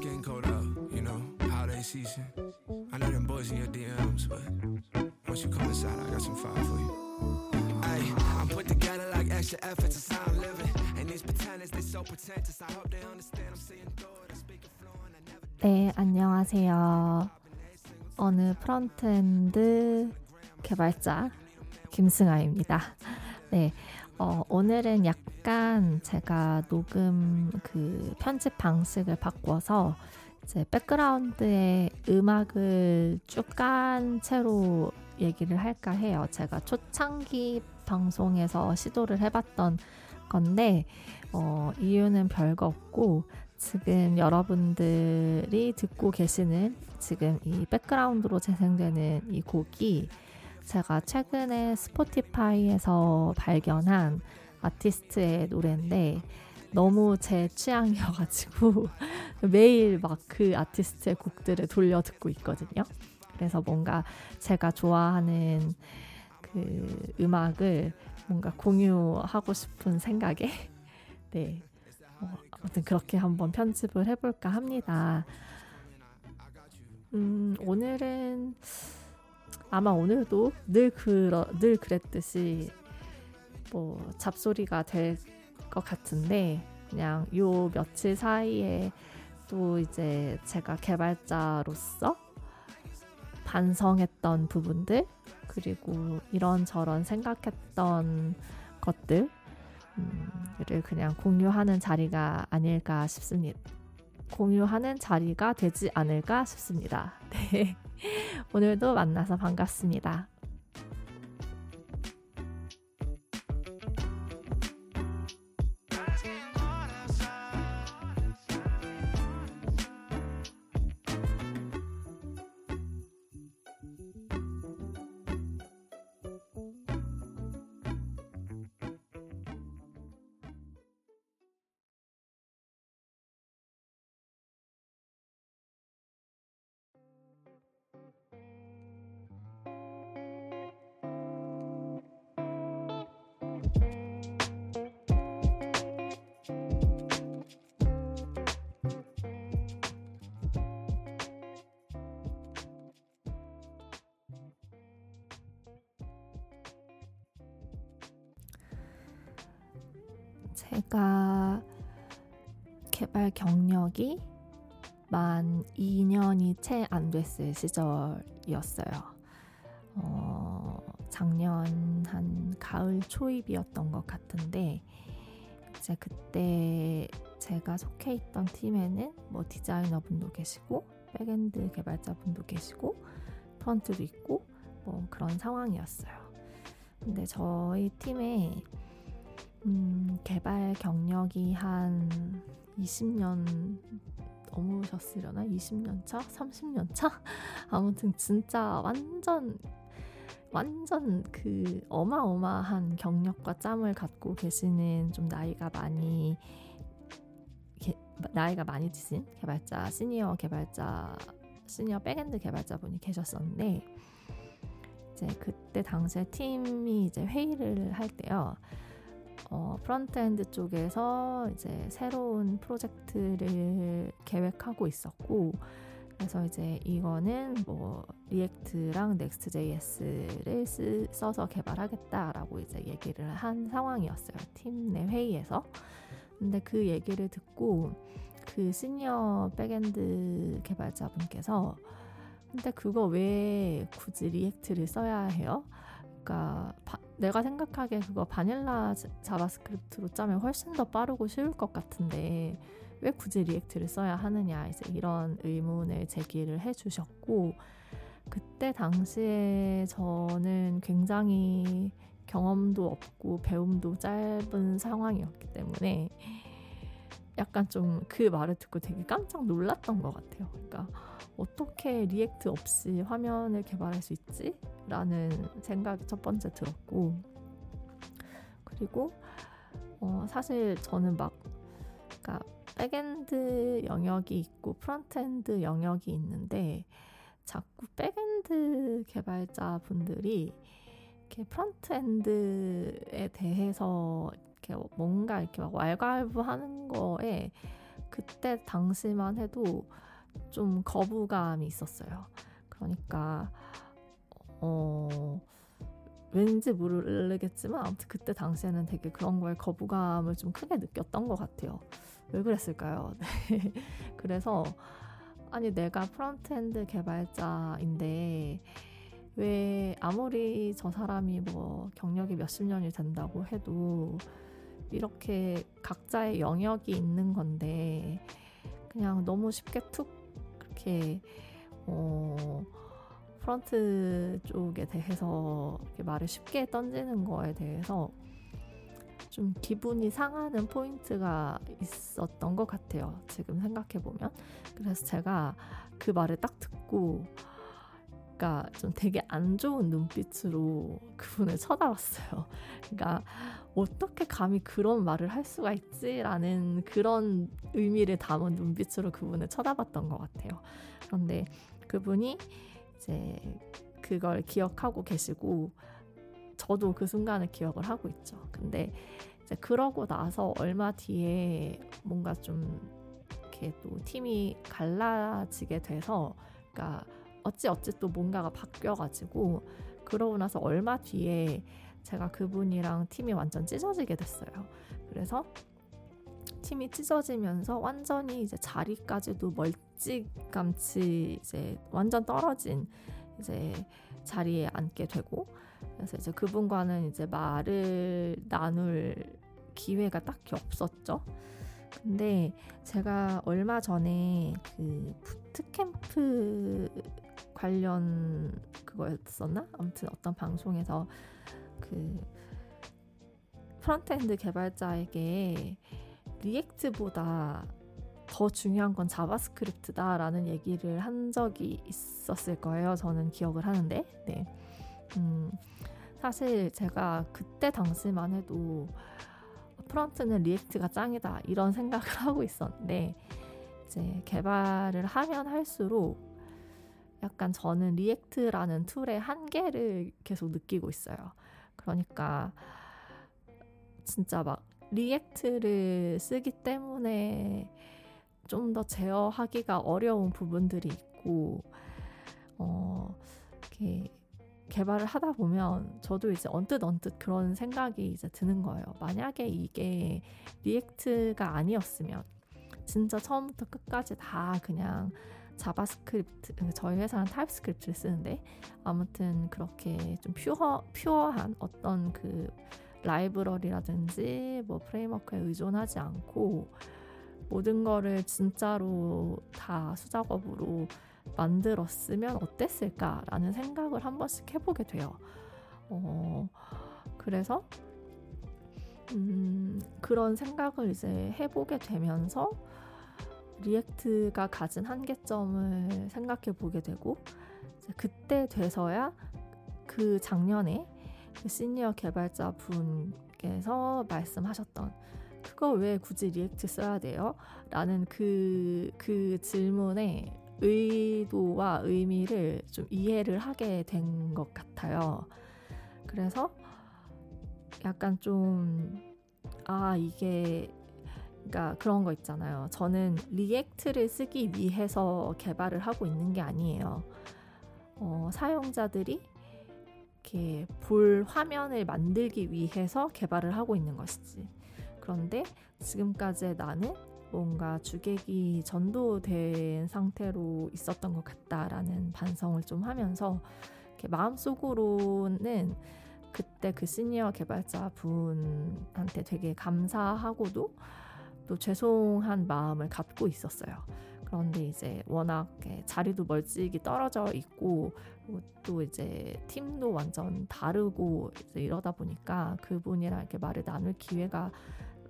getting cold out, you know, holiday season. I know them boys in your DMs, but once you come inside, I got some fire for you. Hey, I'm put together like extra efforts, it's how I'm living. And these pretenders, they so pretentious. I hope they understand I'm seeing through it. I speak it fluent, I never 네, 안녕하세요. 어느 프론트엔드 개발자 김승아입니다. 네, 어, 오늘은 약간 제가 녹음 그 편집 방식을 바꿔서 이제 백그라운드에 음악을 쭉 깐 채로 얘기를 할까 해요. 제가 초창기 방송에서 시도를 해봤던 건데, 어, 이유는 별거 없고, 지금 여러분들이 듣고 계시는 지금 이 백그라운드로 재생되는 이 곡이 제가 최근에 스포티파이에서 발견한 아티스트의 노래인데 너무 제 취향이어가지고 매일 막 그 아티스트의 곡들을 돌려 듣고 있거든요. 그래서 뭔가 제가 좋아하는 그 음악을 뭔가 공유하고 싶은 생각에 네 어, 아무튼 그렇게 한번 편집을 해볼까 합니다. 음, 오늘은 아마 오늘도 늘 그러, 늘 그랬듯이 뭐 잡소리가 될 것 같은데 그냥 요 며칠 사이에 또 이제 제가 개발자로서 반성했던 부분들 그리고 이런저런 생각했던 것들 를 그냥 공유하는 자리가 아닐까 싶습니다. 공유하는 자리가 되지 않을까 싶습니다. 네. 오늘도 만나서 반갑습니다. 안 됐을 시절이었어요. 어, 작년 한 가을 초입이었던 것 같은데, 이제 그때 제가 속해 있던 팀에는 뭐 디자이너 분도 계시고, backend 개발자 분도 계시고, front도 있고, 뭐 그런 상황이었어요. 근데 저희 팀에 음, 개발 경력이 한 20년 넘으셨으려나? 20년 차? 30년 차? 아무튼 진짜 완전 완전 그 어마어마한 경력과 짬을 갖고 계시는 좀 나이가 많이 게, 나이가 많이 드신 개발자 시니어 개발자 시니어 backend 개발자분이 계셨었는데 이제 그때 당시에 팀이 이제 회의를 할 때요. 어, frontend 쪽에서 이제 새로운 프로젝트를 계획하고 있었고, 그래서 이제 이거는 뭐 React랑 Next.js를 쓰, 써서 개발하겠다라고 이제 얘기를 한 상황이었어요. 팀 내 회의에서. 근데 그 얘기를 듣고 그 시니어 backend 개발자분께서 근데 그거 왜 굳이 React를 써야 해요? 그러니까 바, 내가 생각하기에 그거 vanilla JavaScript로 짜면 훨씬 더 빠르고 쉬울 것 같은데 왜 굳이 React를 써야 하느냐 이제 이런 의문을 제기를 해주셨고 그때 당시에 저는 굉장히 경험도 없고 배움도 짧은 상황이었기 때문에 약간 좀 그 말을 듣고 되게 깜짝 놀랐던 것 같아요. 그러니까 어떻게 React 없이 화면을 개발할 수 있지? 라는 생각이 첫 번째 들었고 그리고 어, 사실 저는 막 그러니까 backend 영역이 있고 frontend 영역이 있는데 자꾸 backend 개발자 분들이 이렇게 frontend에 대해서 이렇게 뭔가 이렇게 막 왈가왈부하는 거에 그때 당시만 해도 좀 거부감이 있었어요. 그러니까 어 왠지 모르겠지만 아무튼 그때 당시에는 되게 그런 거에 거부감을 좀 크게 느꼈던 것 같아요. 왜 그랬을까요? 네. 그래서 아니 내가 frontend 개발자인데 왜 아무리 저 사람이 뭐 경력이 몇십 년이 된다고 해도 이렇게 각자의 영역이 있는 건데 그냥 너무 쉽게 툭 그렇게 어 프런트 쪽에 대해서 말을 쉽게 던지는 거에 대해서 좀 기분이 상하는 포인트가 있었던 것 같아요. 지금 생각해 보면. 그래서 제가 그 말을 딱 듣고, 그러니까 좀 되게 안 좋은 눈빛으로 그분을 쳐다봤어요. 그러니까 어떻게 감히 그런 말을 할 수가 있지라는 그런 의미를 담은 눈빛으로 그분을 쳐다봤던 것 같아요. 그런데 그분이 이제 그걸 기억하고 계시고 저도 그 순간을 기억을 하고 있죠. 근데 이제 그러고 나서 얼마 뒤에 뭔가 좀 이렇게 또 팀이 갈라지게 돼서 그러니까 어찌 어찌 또 뭔가가 바뀌어가지고 그러고 나서 얼마 뒤에 제가 그분이랑 팀이 완전 찢어지게 됐어요. 그래서 팀이 찢어지면서 완전히 이제 자리까지도 멀찌감치 이제 완전 떨어진 이제 자리에 앉게 되고 그래서 이제 그분과는 이제 말을 나눌 기회가 딱히 없었죠. 근데 제가 얼마 전에 그 부트캠프 관련 그거였었나? 아무튼 어떤 방송에서 그 frontend 개발자에게 React보다 더 중요한 건 JavaScript다라는 얘기를 한 적이 있었을 거예요. 저는 기억을 하는데, 네. 음, 사실 제가 그때 당시만 해도 프런트는 React가 짱이다 이런 생각을 하고 있었는데 이제 개발을 하면 할수록 약간 저는 React라는 tool의 한계를 계속 느끼고 있어요. 그러니까 진짜 막 React를 쓰기 때문에 좀 더 제어하기가 어려운 부분들이 있고, 어, 이렇게 개발을 하다 보면 저도 이제 언뜻 언뜻 그런 생각이 이제 드는 거예요. 만약에 이게 React가 아니었으면 진짜 처음부터 끝까지 다 그냥 JavaScript 저희 회사는 TypeScript를 쓰는데 아무튼 그렇게 좀 퓨어 퓨어한 어떤 그 라이브러리라든지 뭐 framework에 의존하지 않고 모든 거를 진짜로 다 수작업으로 만들었으면 어땠을까라는 생각을 한 번씩 해보게 돼요. 어, 그래서 음, 그런 생각을 이제 해보게 되면서 React가 가진 한계점을 생각해 보게 되고 그때 돼서야 그 작년에 그 시니어 개발자 분께서 말씀하셨던 그거 왜 굳이 React 써야 돼요? 라는 그, 그 질문에 의도와 의미를 좀 이해를 하게 된 것 같아요. 그래서 약간 좀, 아, 이게, 그러니까 그런 거 있잖아요. 저는 리액트를 쓰기 위해서 개발을 하고 있는 게 아니에요. 어, 사용자들이 이렇게 볼 화면을 만들기 위해서 개발을 하고 있는 것이지. 그런데 지금까지 나는 뭔가 주객이 전도된 상태로 있었던 것 같다라는 반성을 좀 하면서 마음속으로는 그때 그 시니어 개발자 분한테 되게 감사하고도 또 죄송한 마음을 갖고 있었어요. 그런데 이제 워낙 자리도 멀찍이 떨어져 있고 또 이제 팀도 완전 다르고 이러다 보니까 그분이랑 이렇게 말을 나눌 기회가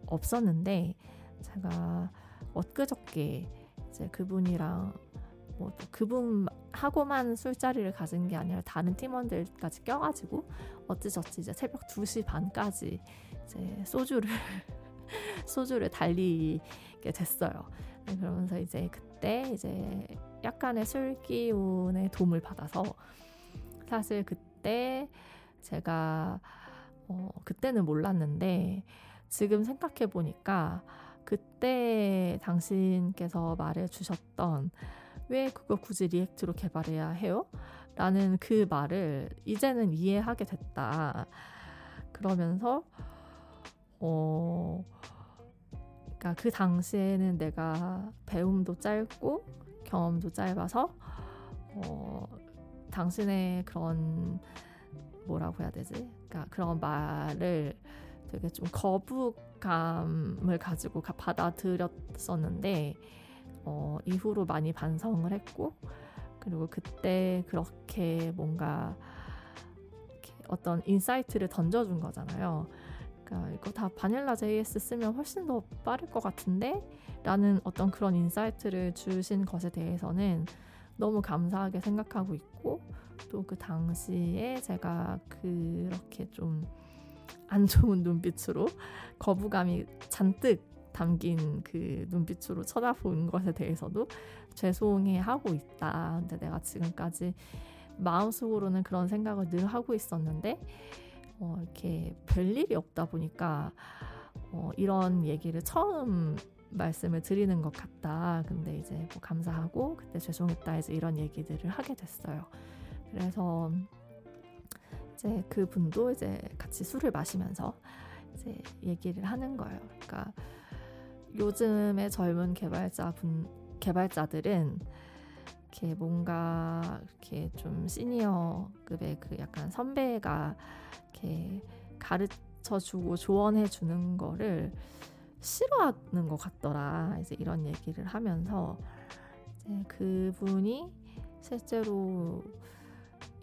없었는데 제가 엊그저께 이제 그분이랑 뭐 그분하고만 술자리를 가진 게 아니라 다른 팀원들까지 껴가지고 어찌저찌 이제 새벽 2시 반까지 이제 소주를 소주를 달리게 됐어요. 네, 그러면서 이제 그때 이제 약간의 술 기운의 도움을 받아서 사실 그때 제가 어, 그때는 몰랐는데 지금 생각해 보니까 그때 당신께서 말해 주셨던 왜 그거 굳이 리액트로 개발해야 해요? 라는 그 말을 이제는 이해하게 됐다. 그러면서 어 그러니까 그 당시에는 내가 배움도 짧고 경험도 짧아서 어 당신의 그런 뭐라고 해야 되지? 그러니까 그런 말을 되게 좀 거부감을 가지고 받아들였었는데 어, 이후로 많이 반성을 했고 그리고 그때 그렇게 뭔가 어떤 insight를 던져준 거잖아요. 그러니까 이거 다 vanilla JS 쓰면 훨씬 더 빠를 것 같은데? 라는 어떤 그런 insight를 주신 것에 대해서는 너무 감사하게 생각하고 있고 또 그 당시에 제가 그렇게 좀 안 좋은 눈빛으로 거부감이 잔뜩 담긴 그 눈빛으로 쳐다본 것에 대해서도 죄송해 하고 있다. 근데 내가 지금까지 마음속으로는 그런 생각을 늘 하고 있었는데 어, 이렇게 별 일이 없다 보니까 어, 이런 얘기를 처음 말씀을 드리는 것 같다. 근데 이제 뭐 감사하고 그때 죄송했다 해서 이런 얘기들을 하게 됐어요. 그래서 이제 그 분도 이제 같이 술을 마시면서 이제 얘기를 하는 거예요. 그러니까 요즘의 젊은 개발자 분 개발자들은 이렇게 뭔가 이렇게 좀 시니어급의 그 약간 선배가 이렇게 가르쳐 주고 조언해 주는 거를 싫어하는 것 같더라. 이제 이런 얘기를 하면서 이제 그분이 실제로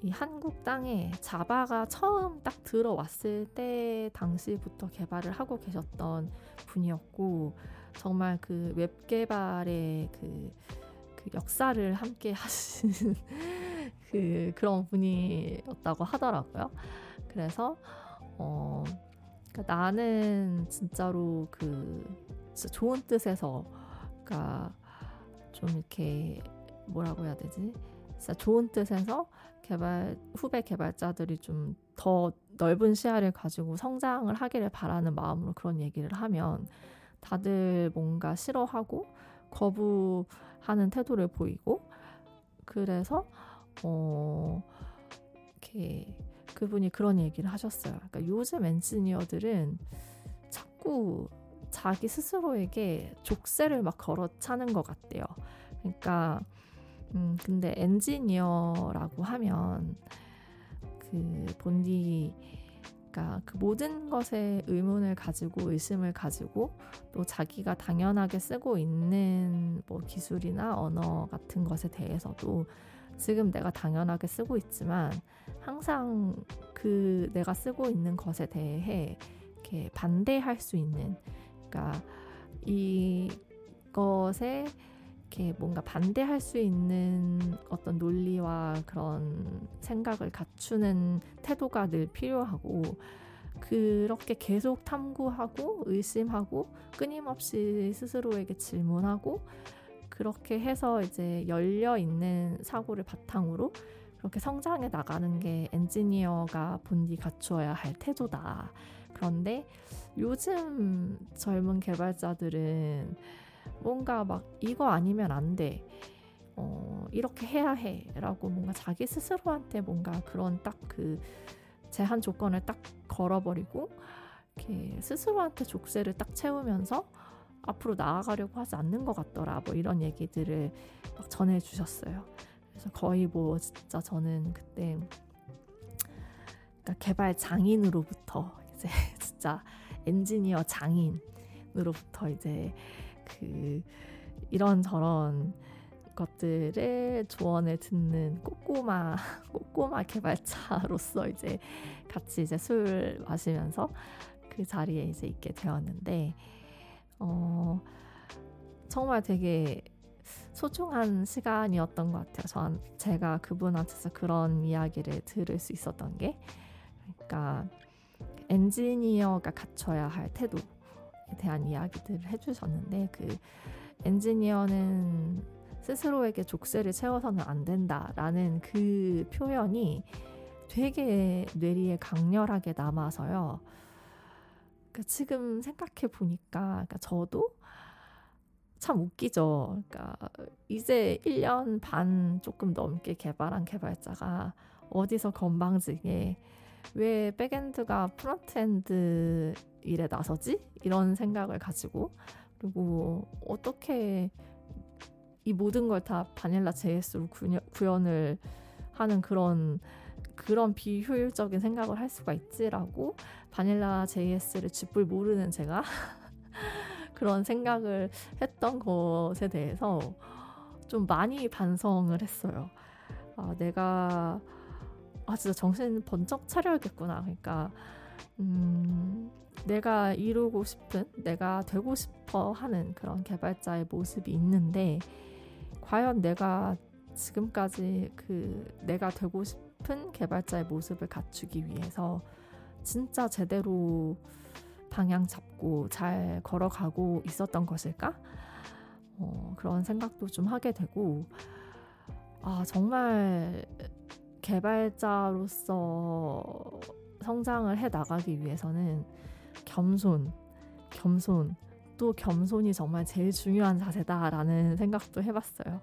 이 한국 땅에 자바가 처음 딱 들어왔을 때 당시부터 개발을 하고 계셨던 분이었고 정말 그 웹 개발의 그, 그 역사를 함께 하신 그 그런 분이었다고 하더라고요. 그래서 어 그러니까 나는 진짜로 그 진짜 좋은 뜻에서 그러니까 좀 이렇게 뭐라고 해야 되지? 진짜 좋은 뜻에서 개발 후배 개발자들이 좀 더 넓은 시야를 가지고 성장을 하기를 바라는 마음으로 그런 얘기를 하면 다들 뭔가 싫어하고 거부 하는 태도를 보이고 그래서 어 이렇게 그분이 그런 얘기를 하셨어요. 그러니까 요즘 엔지니어들은 자꾸 자기 스스로에게 족쇄를 막 걸어 차는 것 같대요. 그러니까 음, 근데 엔지니어라고 하면 그 본디 그러니까 그 모든 것에 의문을 가지고 의심을 가지고 또 자기가 당연하게 쓰고 있는 뭐 기술이나 언어 같은 것에 대해서도 지금 내가 당연하게 쓰고 있지만 항상 그 내가 쓰고 있는 것에 대해 이렇게 반대할 수 있는 그러니까 이것에 이렇게 뭔가 반대할 수 있는 어떤 논리와 그런 생각을 갖추는 태도가 늘 필요하고 그렇게 계속 탐구하고 의심하고 끊임없이 스스로에게 질문하고 그렇게 해서 이제 열려 있는 사고를 바탕으로 그렇게 성장해 나가는 게 엔지니어가 본디 갖추어야 할 태도다. 그런데 요즘 젊은 개발자들은 뭔가 막 이거 아니면 안 돼. 어, 이렇게 해야 해. 라고 뭔가 자기 스스로한테 뭔가 그런 딱 그 제한 조건을 딱 걸어버리고 이렇게 스스로한테 족쇄를 딱 채우면서 앞으로 나아가려고 하지 않는 것 같더라. 뭐 이런 얘기들을 막 전해주셨어요. 그래서 거의 뭐 진짜 저는 그때 그러니까 개발 장인으로부터 이제 진짜 엔지니어 장인으로부터 이제 그 이런저런 것들의 조언을 듣는 꼬꼬마 꼬꼬마 개발자로서 이제 같이 이제 술 마시면서 그 자리에 이제 있게 되었는데 어, 정말 되게 소중한 시간이었던 것 같아요. 전 제가 그분한테서 그런 이야기를 들을 수 있었던 게, 그러니까 엔지니어가 갖춰야 할 태도에 대한 이야기들을 해주셨는데, 그 엔지니어는 스스로에게 족쇄를 채워서는 안 된다라는 그 표현이 되게 뇌리에 강렬하게 남아서요. 그러니까 지금 생각해 보니까 그러니까 저도 참 웃기죠. 그러니까 이제 1년 반 조금 넘게 개발한 개발자가 어디서 건방지게 왜 backend가 frontend 일에 나서지? 이런 생각을 가지고 그리고 어떻게 이 모든 걸 다 vanilla JS로 구현을 하는 그런 그런 비효율적인 생각을 할 수가 있지라고 바닐라 JS를 쥐뿔 모르는 제가 그런 생각을 했던 것에 대해서 좀 많이 반성을 했어요. 아, 내가 아 진짜 정신 번쩍 차려야겠구나. 그러니까 음, 내가 이루고 싶은, 내가 되고 싶어 하는 그런 개발자의 모습이 있는데 과연 내가 지금까지 그 내가 되고 싶은 개발자의 모습을 갖추기 위해서 진짜 제대로 방향 잡고 잘 걸어가고 있었던 것일까? 어, 그런 생각도 좀 하게 되고, 아, 정말 개발자로서 성장을 해 나가기 위해서는 겸손, 겸손, 또 겸손이 정말 제일 중요한 자세다라는 생각도 해봤어요.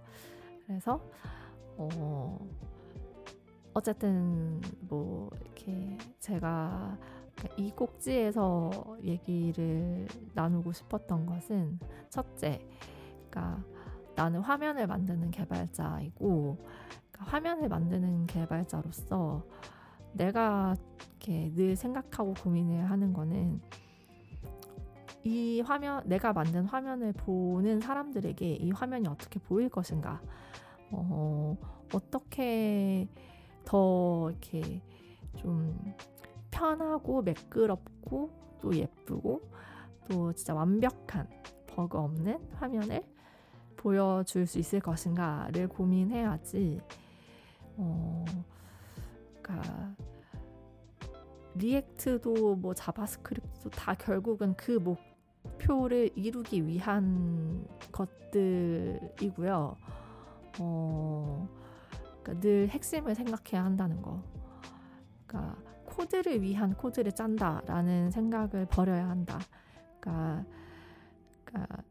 그래서, 어, 어쨌든 뭐 이렇게 제가 이 꼭지에서 얘기를 나누고 싶었던 것은 첫째, 그러니까 나는 화면을 만드는 개발자이고 화면을 만드는 개발자로서 내가 이렇게 늘 생각하고 고민을 하는 거는 이 화면 내가 만든 화면을 보는 사람들에게 이 화면이 어떻게 보일 것인가 어, 어떻게 더 이렇게 좀 편하고 매끄럽고 또 예쁘고 또 진짜 완벽한 버그 없는 화면을 보여줄 수 있을 것인가를 고민해야지. 어, 그러니까 React도 뭐 JavaScript도 다 결국은 그 목표를 이루기 위한 것들이고요. 어, 그러니까 늘 핵심을 생각해야 한다는 거. 그러니까 코드를 위한 코드를 짠다라는 생각을 버려야 한다. 그러니까, 그러니까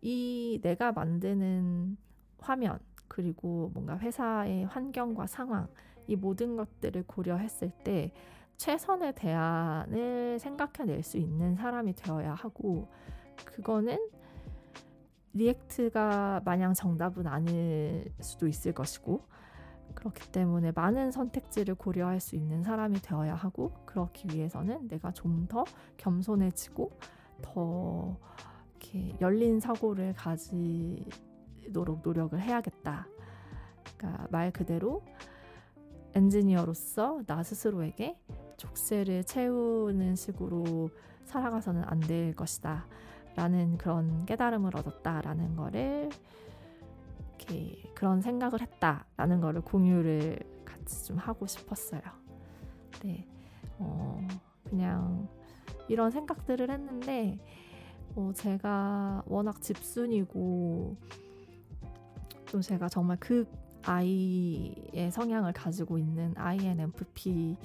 이 내가 만드는 화면 그리고 뭔가 회사의 환경과 상황 이 모든 것들을 고려했을 때 최선의 대안을 생각해낼 수 있는 사람이 되어야 하고 그거는 리액트가 마냥 정답은 아닐 수도 있을 것이고 그렇기 때문에 많은 선택지를 고려할 수 있는 사람이 되어야 하고 그렇기 위해서는 내가 좀 더 겸손해지고 더 이렇게 열린 사고를 가지 도록 노력을 해야겠다. 그러니까 말 그대로 엔지니어로서 나 스스로에게 족쇄를 채우는 식으로 살아가서는 안 될 것이다. 라는 그런 깨달음을 얻었다 라는 거를 이렇게 그런 생각을 했다 라는 거를 공유를 같이 좀 하고 싶었어요. 네, 어, 그냥 이런 생각들을 했는데 어, 제가 워낙 집순이고 또 제가 정말 그 아이의 성향을 가지고 있는 INFP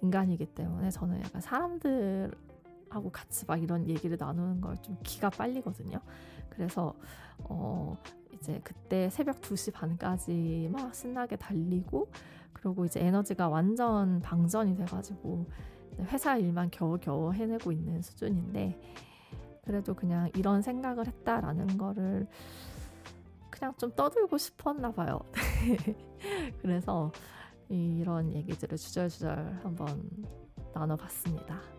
인간이기 때문에 저는 약간 사람들 하고 같이 막 이런 얘기를 나누는 걸 좀 기가 빨리거든요. 그래서 어, 이제 그때 새벽 2시 반까지 막 신나게 달리고 그리고 이제 에너지가 완전 방전이 돼 가지고 회사 일만 겨우겨우 해내고 있는 수준인데 그래도 그냥 이런 생각을 했다라는 거를 그냥 좀 떠들고 싶었나 봐요. 그래서 이런 얘기들을 주절주절 한번 나눠봤습니다.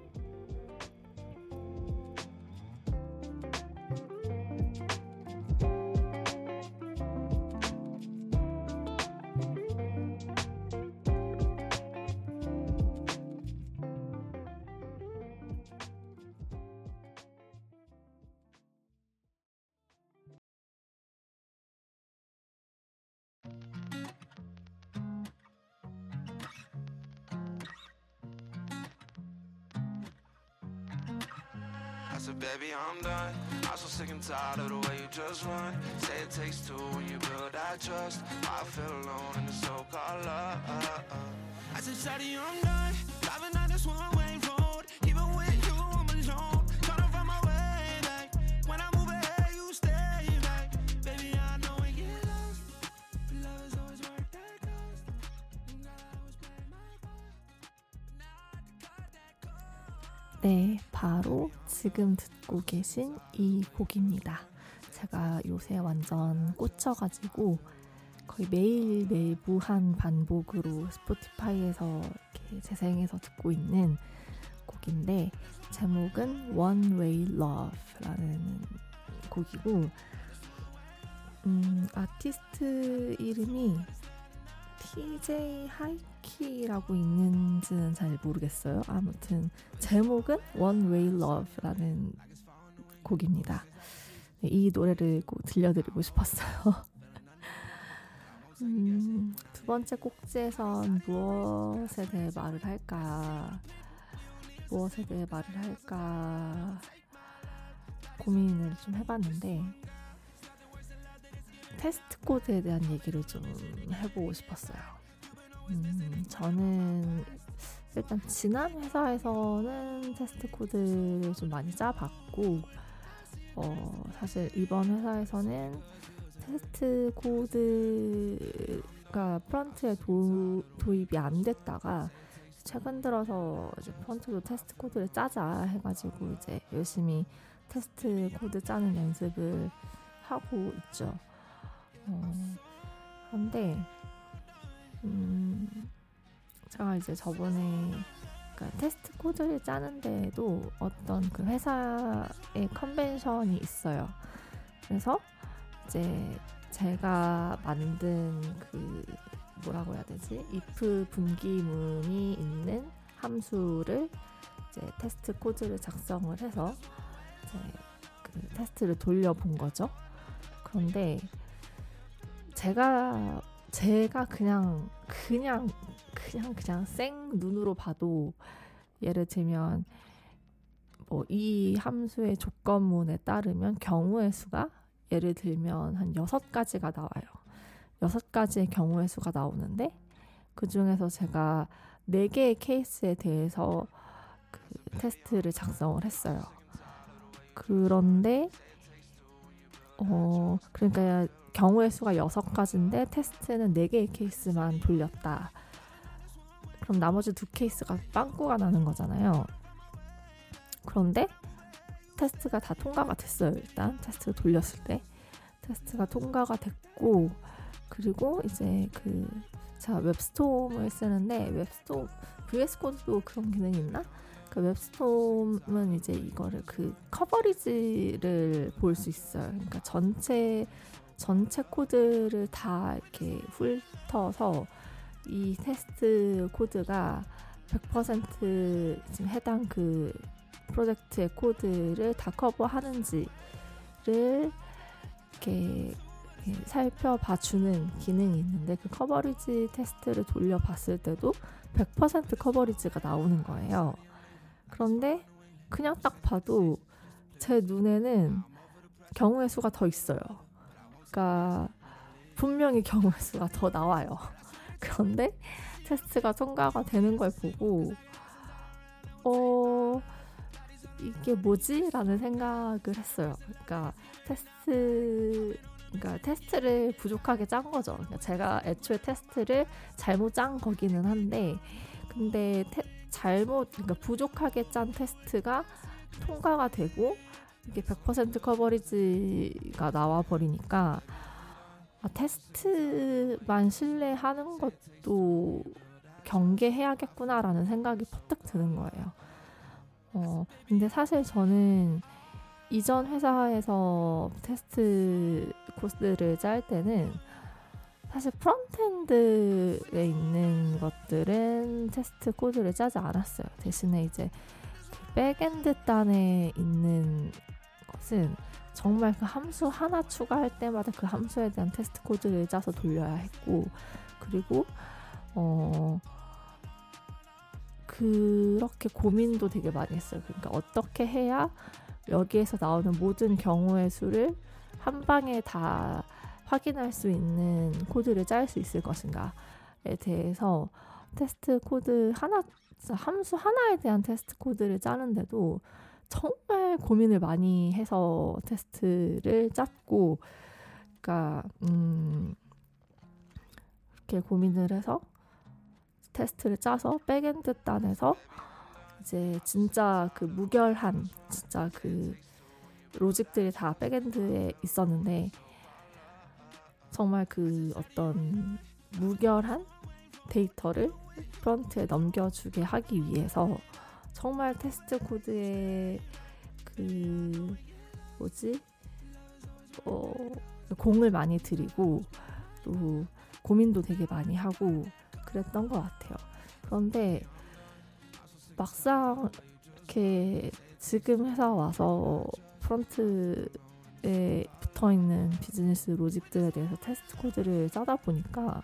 tired of the way you just run. Say it takes two when you build that trust. I feel alone in the so-called love. I said, Shawty, I'm done. Driving down this one-way road. Even with you, I'm alone. Trying to find my way back. When I move ahead, you stay back. Baby, I know we get lost. But love is always worth that cost. And God, I was playing my part. But now I have to cut that cost. 네, 바로 지금 듣고 계신 이 곡입니다. 제가 요새 완전 꽂혀가지고 거의 매일매일 무한 반복으로 스포티파이에서 이렇게 재생해서 듣고 있는 곡인데 제목은 One Way Love라는 곡이고 음, 아티스트 이름이 TJ 하이 키라고 있는지는 잘 모르겠어요. 아무튼 제목은 One Way Love라는 곡입니다. 네, 이 노래를 꼭 들려드리고 싶었어요. 음, 두 번째 꼭지에선 무엇에 대해 말을 할까? 무엇에 대해 말을 할까? 고민을 좀 해봤는데, 테스트 코드에 대한 얘기를 좀 해보고 싶었어요. 음, 저는 일단 지난 회사에서는 테스트 코드를 좀 많이 짜봤고, 어, 사실 이번 회사에서는 테스트 코드가 프런트에 도, 도입이 안 됐다가 최근 들어서 이제 프런트도 테스트 코드를 짜자 해가지고 이제 열심히 테스트 코드 짜는 연습을 하고 있죠. 어, 그런데 음, 제가 이제 저번에 그러니까 테스트 코드를 짜는데도 어떤 그 회사의 convention이 있어요. 그래서 이제 제가 만든 그 뭐라고 해야 되지? if 분기문이 있는 함수를 이제 테스트 코드를 작성을 해서 이제 그 테스트를 돌려본 거죠. 그런데 제가 제가 그냥 그냥 그냥 그냥 생 눈으로 봐도 예를 들면 뭐 이 함수의 조건문에 따르면 경우의 수가 예를 들면 한 여섯 가지가 나와요. 여섯 가지의 경우의 수가 나오는데 그 중에서 제가 네 개의 케이스에 대해서 그 테스트를 작성을 했어요. 그런데 어 그러니까 경우의 수가 여섯 가지인데 테스트는 네 개의 케이스만 돌렸다. 그럼 나머지 두 케이스가 빵꾸가 나는 거잖아요. 그런데 테스트가 다 통과가 됐어요. 일단 테스트를 돌렸을 때 테스트가 통과가 됐고 그리고 이제 그 제가 WebStorm을 쓰는데 웹스톰 VS 코드도 그런 기능이 있나? 그 WebStorm은 이제 이거를 그 coverage를 볼 수 있어요. 그러니까 전체 전체 코드를 다 이렇게 훑어서 이 테스트 코드가 100% 지금 해당 그 프로젝트의 코드를 다 커버하는지를 이렇게 살펴봐 주는 기능이 있는데 그 커버리지 테스트를 돌려봤을 때도 100% 커버리지가 나오는 거예요. 그런데 그냥 딱 봐도 제 눈에는 경우의 수가 더 있어요. 그러니까 분명히 경우의 수가 더 나와요. 그런데 테스트가 통과가 되는 걸 보고 어 이게 뭐지? 라는 생각을 했어요. 그러니까 테스트 그러니까 테스트를 부족하게 짠 거죠. 그러니까 제가 애초에 테스트를 잘못 짠 거기는 한데 근데 테, 잘못 그러니까 부족하게 짠 테스트가 통과가 되고 이게 100% 커버리지가 나와 버리니까 아, 테스트만 신뢰하는 것도 경계해야겠구나라는 생각이 퍼뜩 드는 거예요. 어, 근데 사실 저는 이전 회사에서 테스트 코드를 짤 때는 사실 frontend에 있는 것들은 테스트 코드를 짜지 않았어요. 대신에 이제 그 backend 단에 있는 것은 정말 그 함수 하나 추가할 때마다 그 함수에 대한 테스트 코드를 짜서 돌려야 했고 그리고 어 그렇게 고민도 되게 많이 했어요. 그러니까 어떻게 해야 여기에서 나오는 모든 경우의 수를 한 방에 다 확인할 수 있는 코드를 짤 수 있을 것인가에 대해서 테스트 코드 하나, 함수 하나에 대한 테스트 코드를 짜는데도 정말 고민을 많이 해서 테스트를 짰고, 그러니까 음, 이렇게 고민을 해서 테스트를 짜서 backend 단에서 이제 진짜 그 무결한 진짜 그 logic들이 다 backend에 있었는데 정말 그 어떤 무결한 데이터를 front에 넘겨주게 하기 위해서 정말 테스트 코드에 그 뭐지 어 공을 많이 들이고 또 고민도 되게 많이 하고 그랬던 것 같아요. 그런데 막상 이렇게 지금 회사 와서 front에 붙어 있는 비즈니스 logic들에 대해서 테스트 코드를 짜다 보니까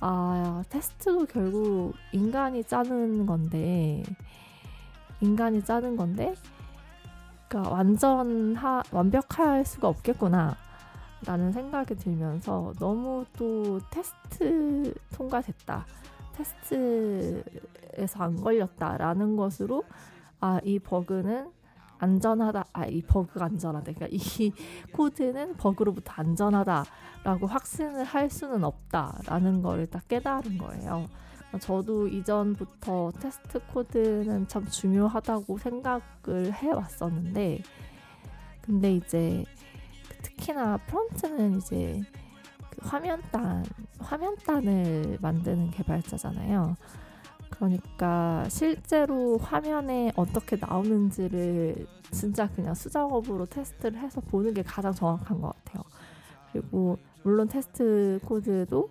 아 테스트도 결국 인간이 짜는 건데 인간이 짜는 건데 그러니까 완전 하, 완벽할 수가 없겠구나 라는 생각이 들면서 너무 또 테스트 통과됐다 테스트에서 안 걸렸다라는 것으로 아 이 버그는 안전하다. 아, 이 버그가 안전하다. 그러니까 이 코드는 버그로부터 안전하다라고 확신을 할 수는 없다라는 거를 딱 깨달은 거예요. 저도 이전부터 테스트 코드는 참 중요하다고 생각을 해 왔었는데, 근데 이제 특히나 front는 이제 그 화면단, 화면단을 만드는 개발자잖아요. 그러니까 실제로 화면에 어떻게 나오는지를 진짜 그냥 수작업으로 테스트를 해서 보는 게 가장 정확한 것 같아요. 그리고 물론 테스트 코드도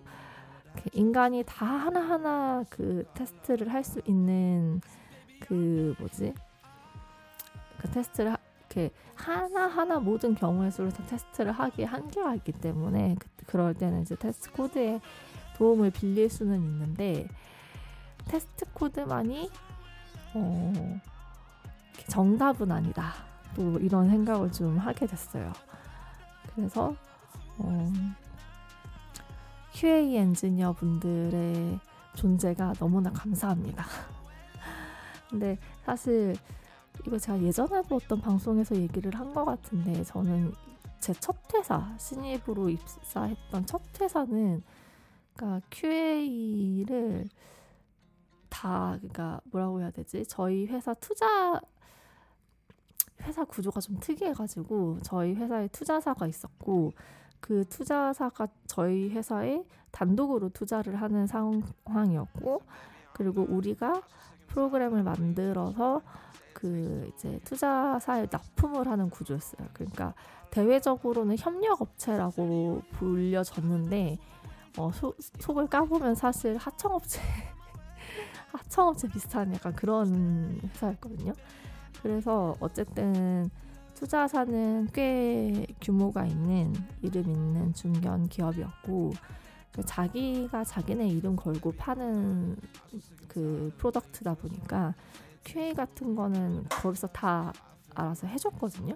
인간이 다 하나하나 그 테스트를 할 수 있는 그 뭐지? 그 테스트를 하, 이렇게 하나하나 모든 경우의 수를 다 테스트를 하기에 한계가 있기 때문에 그, 그럴 때는 이제 테스트 코드의 도움을 빌릴 수는 있는데 테스트 코드만이 어, 정답은 아니다. 또 이런 생각을 좀 하게 됐어요. 그래서 어, QA 엔지니어 분들의 존재가 너무나 감사합니다. 근데 사실 이거 제가 예전에도 어떤 방송에서 얘기를 한 것 같은데 저는 제 첫 회사 신입으로 입사했던 첫 회사는 그러니까 QA를 다 그러니까 뭐라고 해야 되지? 저희 회사 투자 회사 구조가 좀 특이해가지고 저희 회사에 투자사가 있었고 그 투자사가 저희 회사에 단독으로 투자를 하는 상황이었고 그리고 우리가 프로그램을 만들어서 그 이제 투자사에 납품을 하는 구조였어요. 그러니까 대외적으로는 협력업체라고 불려졌는데 어, 소, 속을 까보면 사실 하청업체 하청업체 비슷한 약간 그런 회사였거든요. 그래서 어쨌든 투자사는 꽤 규모가 있는 이름 있는 중견 기업이었고 그 자기가 자기네 이름 걸고 파는 그 프로덕트다 보니까 QA 같은 거는 거기서 다 알아서 해줬거든요.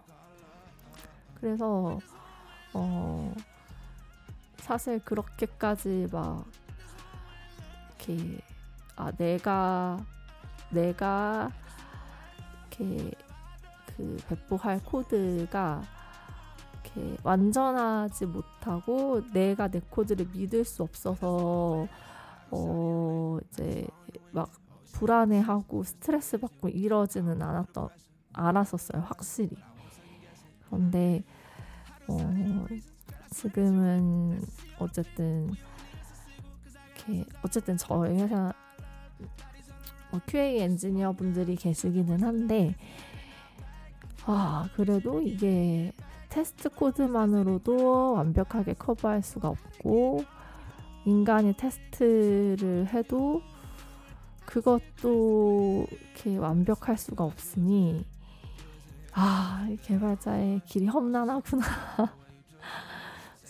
그래서 어 사실 그렇게까지 막 이렇게 아 내가 내가 이렇게 그 배포할 코드가 이렇게 완전하지 못하고 내가 내 코드를 믿을 수 없어서 어 이제 막 불안해하고 스트레스 받고 이러지는 않았던 알았었어요 확실히. 그런데 어 지금은 어쨌든 이렇게 어쨌든 저희 회사 뭐 QA 엔지니어 분들이 계시기는 한데 아 그래도 이게 테스트 코드만으로도 완벽하게 커버할 수가 없고 인간이 테스트를 해도 그것도 이렇게 완벽할 수가 없으니 아 개발자의 길이 험난하구나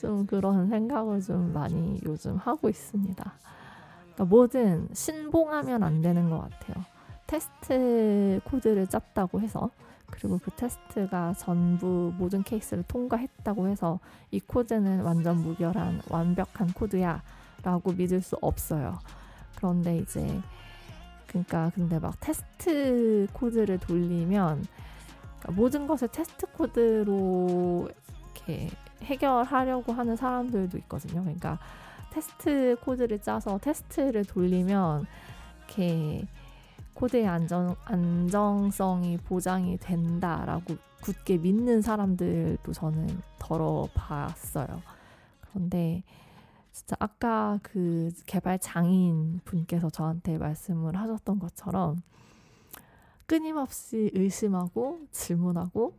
좀 그런 생각을 좀 많이 요즘 하고 있습니다. 그러니까 뭐든 신봉하면 안 되는 것 같아요. 테스트 코드를 짰다고 해서 그리고 그 테스트가 전부 모든 케이스를 통과했다고 해서 이 코드는 완전 무결한 완벽한 코드야 라고 믿을 수 없어요. 그런데 이제 그러니까 근데 막 테스트 코드를 돌리면 그러니까 모든 것을 테스트 코드로 이렇게 해결하려고 하는 사람들도 있거든요. 그러니까 테스트 코드를 짜서 테스트를 돌리면 이렇게 코드의 안정, 안정성이 보장이 된다라고 굳게 믿는 사람들도 저는 더러 봤어요. 그런데 진짜 아까 그 개발 장인 분께서 저한테 말씀을 하셨던 것처럼 끊임없이 의심하고 질문하고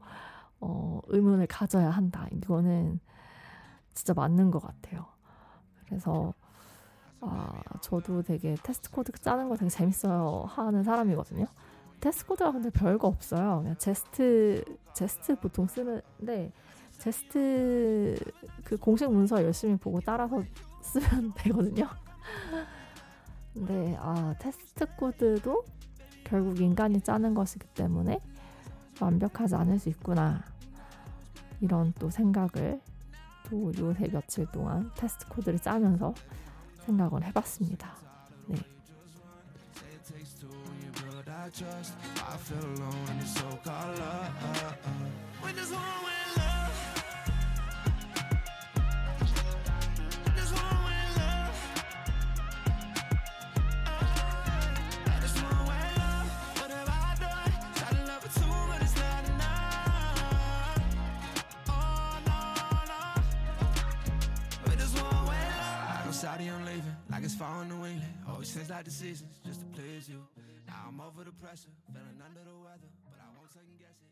어, 의문을 가져야 한다. 이거는 진짜 맞는 것 같아요. 그래서 아, 저도 되게 테스트 코드 짜는 거 되게 재밌어요 하는 사람이거든요. 테스트 코드가 근데 별거 없어요. 그냥 Jest Jest 보통 쓰는데 제스트 그 공식 문서 열심히 보고 따라서 쓰면 되거든요. 근데 아 테스트 코드도 결국 인간이 짜는 것이기 때문에 완벽하지 않을 수 있구나 이런 또 생각을 또 요새 며칠 동안 테스트 코드를 짜면서 생각을 해봤습니다. 네. Seems like it's falling down and all your senseless decisions just to please you. Now I'm over the pressure, feeling under the weather, but I won't second guess it.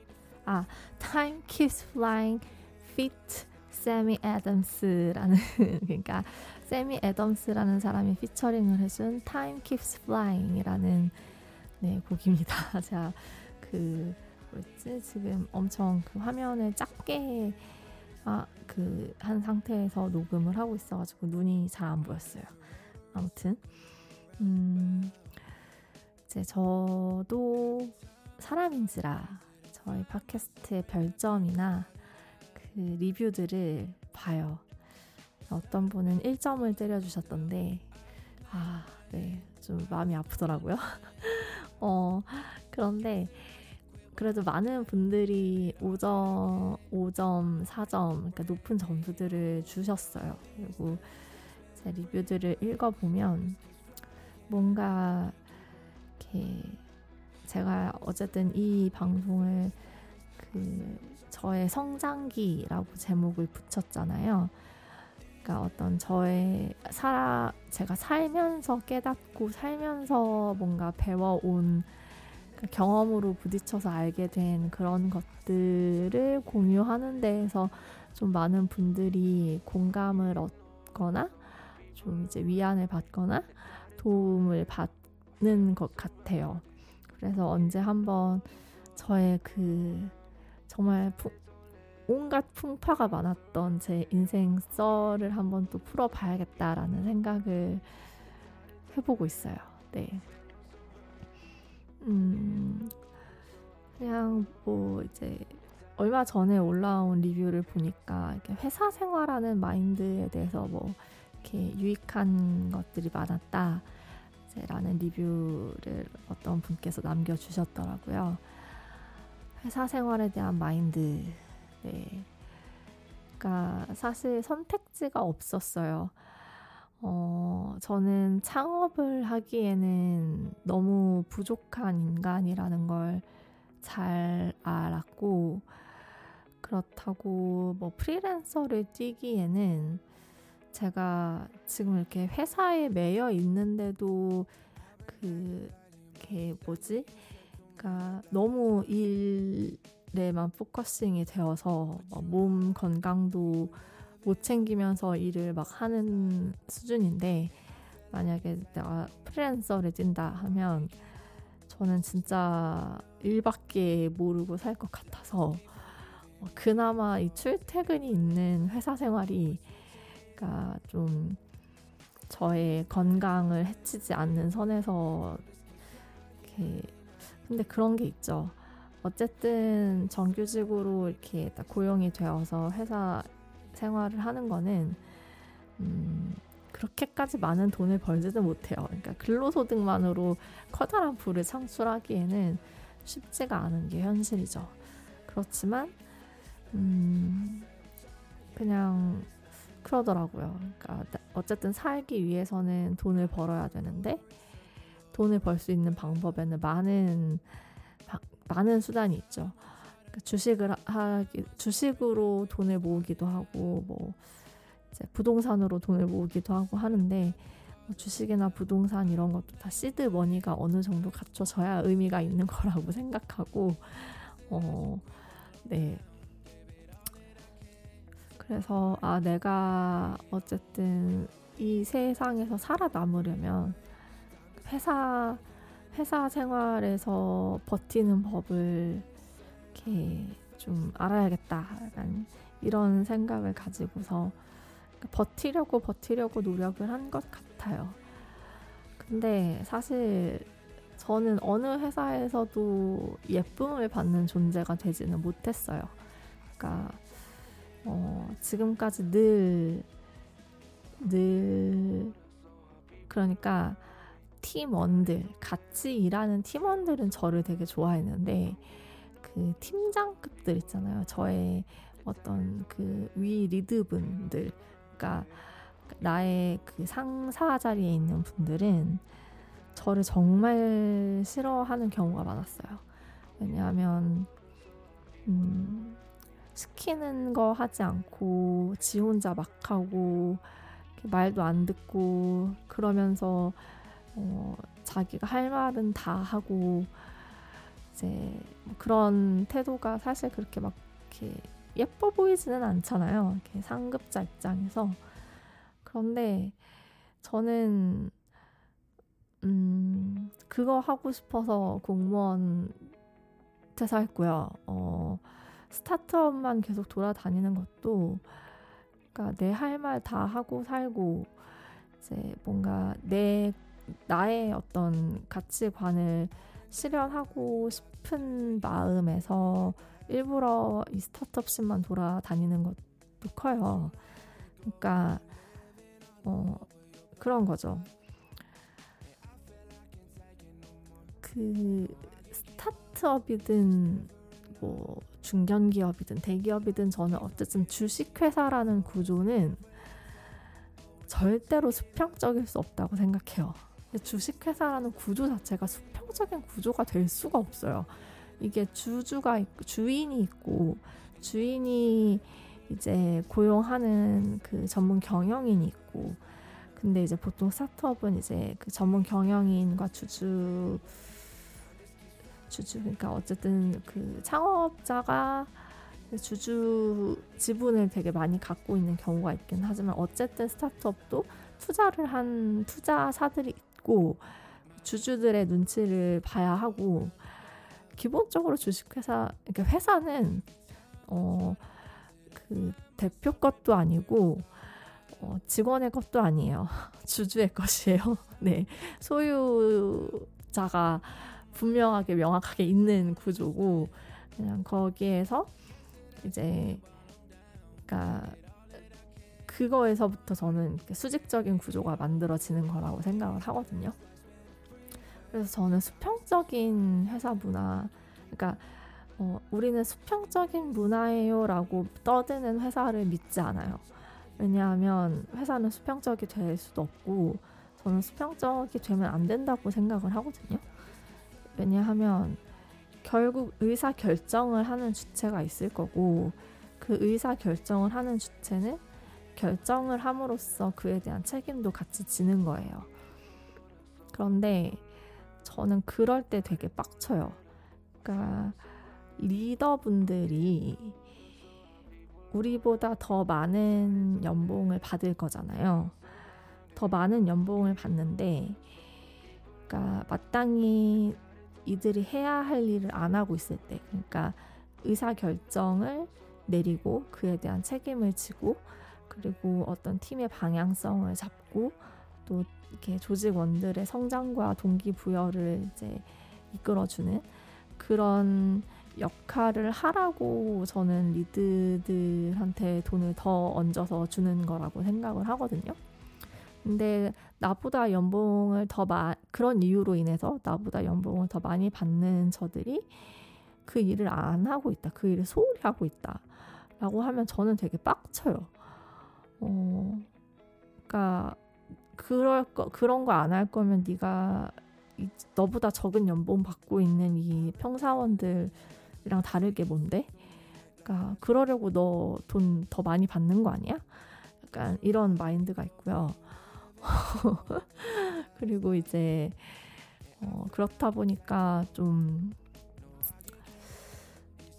아, Time Keeps Flying Fit 세미 애덤스라는 그러니까 세미 애덤스라는 사람이 피처링을 해준 Time Keeps Flying이라는 네, 곡입니다. 제가 그 뭐였지? 지금 엄청 그 화면을 작게 아, 그 한 상태에서 녹음을 하고 있어가지고 눈이 잘 안 보였어요. 아무튼 음, 이제 저도 사람인지라 저희 팟캐스트의 별점이나 그 리뷰들을 봐요. 어떤 분은 1점을 때려주셨던데, 아, 네, 좀 마음이 아프더라고요. 어, 그런데 그래도 많은 분들이 5점, 5점, 4점, 그러니까 높은 점수들을 주셨어요. 그리고 제 리뷰들을 읽어보면 뭔가 이렇게 제가 어쨌든 이 방송을 그 저의 성장기라고 제목을 붙였잖아요. 그러니까 어떤 저의 살아 제가 살면서 깨닫고 살면서 뭔가 배워온 그 경험으로 부딪혀서 알게 된 그런 것들을 공유하는 데에서 좀 많은 분들이 공감을 얻거나 좀 이제 위안을 받거나 도움을 받는 것 같아요. 그래서 언제 한번 저의 그 정말 푸, 온갖 풍파가 많았던 제 인생 썰을 한번 또 풀어봐야겠다라는 생각을 해보고 있어요. 네. 음, 그냥 뭐 이제 얼마 전에 올라온 리뷰를 보니까 회사 생활하는 마인드에 대해서 뭐 이렇게 유익한 것들이 많았다. 라는 리뷰를 어떤 분께서 남겨주셨더라고요. 회사 생활에 대한 마인드. 네. 그러니까 사실 선택지가 없었어요. 어, 저는 창업을 하기에는 너무 부족한 인간이라는 걸 잘 알았고, 그렇다고 뭐 프리랜서를 뛰기에는 제가 지금 이렇게 회사에 매여 있는데도 그, 게 뭐지? 그러니까 너무 일에만 focusing이 되어서 몸 건강도 못 챙기면서 일을 막 하는 수준인데 만약에 내가 프리랜서를 뛴다 하면 저는 진짜 일밖에 모르고 살 것 같아서 어, 그나마 이 출퇴근이 있는 회사 생활이 그러니까 좀 저의 건강을 해치지 않는 선에서 이렇게 근데 그런 게 있죠. 어쨌든 정규직으로 이렇게 고용이 되어서 회사 생활을 하는 거는 음, 그렇게까지 많은 돈을 벌지는 못해요. 그러니까 근로소득만으로 커다란 부를 창출하기에는 쉽지가 않은 게 현실이죠. 그렇지만 음, 그냥 그러더라고요. 그러니까 어쨌든 살기 위해서는 돈을 벌어야 되는데 돈을 벌 수 있는 방법에는 많은 많은 수단이 있죠. 그러니까 주식을 하기 주식으로 돈을 모으기도 하고 뭐 이제 부동산으로 돈을 모으기도 하고 하는데 뭐 주식이나 부동산 이런 것도 다 seed money가 어느 정도 갖춰져야 의미가 있는 거라고 생각하고 어 네. 그래서 아 내가 어쨌든 이 세상에서 살아남으려면 회사 회사 생활에서 버티는 법을 이렇게 좀 알아야겠다라는 이런 생각을 가지고서 버티려고 버티려고 노력을 한 것 같아요. 근데 사실 저는 어느 회사에서도 예쁨을 받는 존재가 되지는 못했어요. 그러니까 어, 지금까지 늘, 늘, 그러니까 팀원들, 같이 일하는 팀원들은 저를 되게 좋아했는데, 그 팀장급들 있잖아요. 저의 어떤 그 위 리드분들, 그러니까 나의 그 상사 자리에 있는 분들은 저를 정말 싫어하는 경우가 많았어요. 왜냐하면, 음, 시키는 거 하지 않고 지 혼자 막 하고 말도 안 듣고 그러면서 어, 자기가 할 말은 다 하고 이제 뭐 그런 태도가 사실 그렇게 막 이렇게 예뻐 보이지는 않잖아요. 이렇게 상급자 입장에서. 그런데 저는 음 그거 하고 싶어서 공무원 퇴사했고요. 어 스타트업만 계속 돌아다니는 것도 그러니까 내 할 말 다 하고 살고 이제 뭔가 내 나의 어떤 가치관을 실현하고 싶은 마음에서 일부러 이 스타트업씬만 돌아다니는 것도 커요. 그러니까 어 그런 거죠. 그 스타트업이든 뭐 중견기업이든 대기업이든 저는 어쨌든 주식회사라는 구조는 절대로 수평적일 수 없다고 생각해요. 주식회사라는 구조 자체가 수평적인 구조가 될 수가 없어요. 이게 주주가 있고, 주인이 있고, 주인이 이제 고용하는 그 전문 경영인이 있고, 근데 이제 보통 스타트업은 이제 그 전문 경영인과 주주 주주 그러니까 어쨌든 그 창업자가 주주 지분을 되게 많이 갖고 있는 경우가 있긴 하지만 어쨌든 스타트업도 투자를 한 투자사들이 있고 주주들의 눈치를 봐야 하고 기본적으로 주식회사 그러니까 회사는 어 그 대표 것도 아니고 어, 직원의 것도 아니에요. 주주의 것이에요. 네. 소유자가 분명하게 명확하게 있는 구조고 그냥 거기에서 이제 그러니까 그거에서부터 저는 수직적인 구조가 만들어지는 거라고 생각을 하거든요. 그래서 저는 수평적인 회사 문화, 그러니까 어, 우리는 수평적인 문화예요라고 떠드는 회사를 믿지 않아요. 왜냐하면 회사는 수평적이 될 수도 없고 저는 수평적이 되면 안 된다고 생각을 하거든요. 왜냐하면 결국 의사 결정을 하는 주체가 있을 거고 그 의사 결정을 하는 주체는 결정을 함으로써 그에 대한 책임도 같이 지는 거예요. 그런데 저는 그럴 때 되게 빡쳐요. 그러니까 리더분들이 우리보다 더 많은 연봉을 받을 거잖아요. 더 많은 연봉을 받는데, 그러니까 마땅히 이들이 해야 할 일을 안 하고 있을 때, 그러니까 의사 결정을 내리고 그에 대한 책임을 지고 그리고 어떤 팀의 방향성을 잡고 또 이렇게 조직원들의 성장과 동기부여를 이제 이끌어주는 그런 역할을 하라고 저는 리드들한테 돈을 더 얹어서 주는 거라고 생각을 하거든요. 근데 나보다 연봉을 더 마, 그런 이유로 인해서 나보다 연봉을 더 많이 받는 저들이 그 일을 안 하고 있다. 그 일을 소홀히 하고 있다. 라고 하면 저는 되게 빡쳐요. 어, 그러니까 그럴 거 그런 거 안 할 거면 네가 이, 너보다 적은 연봉 받고 있는 이 평사원들이랑 다를 게 뭔데? 그러니까 그러려고 너 돈 더 많이 받는 거 아니야? 약간 이런 마인드가 있고요. 그리고 이제 어, 그렇다 보니까 좀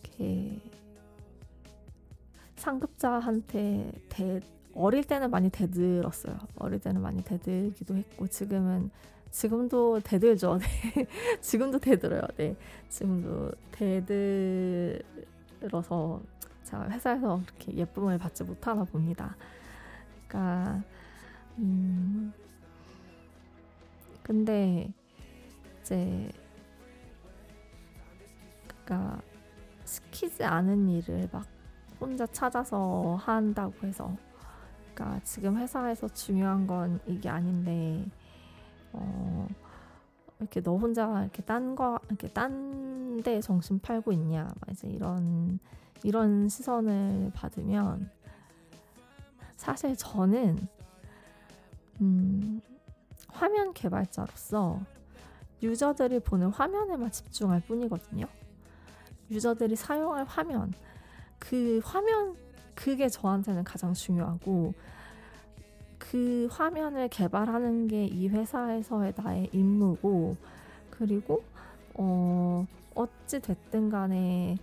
이렇게 상급자한테 대, 어릴 때는 많이 대들었어요. 어릴 때는 많이 대들기도 했고 지금은 지금도 대들죠. 네. 지금도 대들어요. 네. 지금도 대들어서 제가 회사에서 그렇게 예쁨을 받지 못하나 봅니다. 그러니까 음. 근데 이제 그러니까 시키지 않은 일을 막 혼자 찾아서 한다고 해서 그러니까 지금 회사에서 중요한 건 이게 아닌데 어 이렇게 너 혼자 이렇게 딴거 이렇게 딴 데 정신 팔고 있냐 이제 이런 이런 시선을 받으면 사실 저는 음 화면 개발자로서 유저들이 보는 화면에만 집중할 뿐이거든요. 유저들이 사용할 화면 그 화면 그게 저한테는 가장 중요하고 그 화면을 개발하는 게 이 회사에서의 나의 임무고 그리고 어 어찌 됐든 간에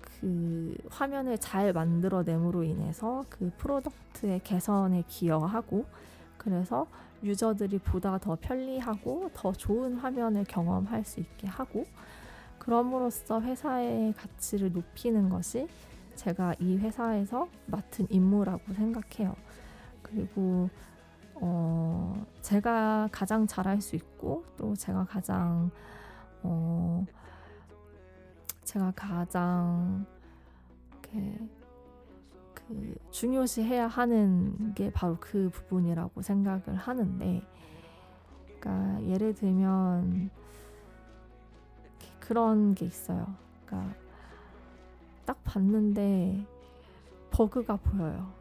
그 화면을 잘 만들어냄으로 인해서 그 프로덕트의 개선에 기여하고 그래서 유저들이 보다 더 편리하고 더 좋은 화면을 경험할 수 있게 하고 그럼으로써 회사의 가치를 높이는 것이 제가 이 회사에서 맡은 임무라고 생각해요. 그리고 어, 제가 가장 잘할 수 있고 또 제가 가장 어, 제가 가장 이렇게 그 중요시해야 하는 게 바로 그 부분이라고 생각을 하는데, 그러니까 예를 들면 그런 게 있어요. 그러니까 딱 봤는데 버그가 보여요.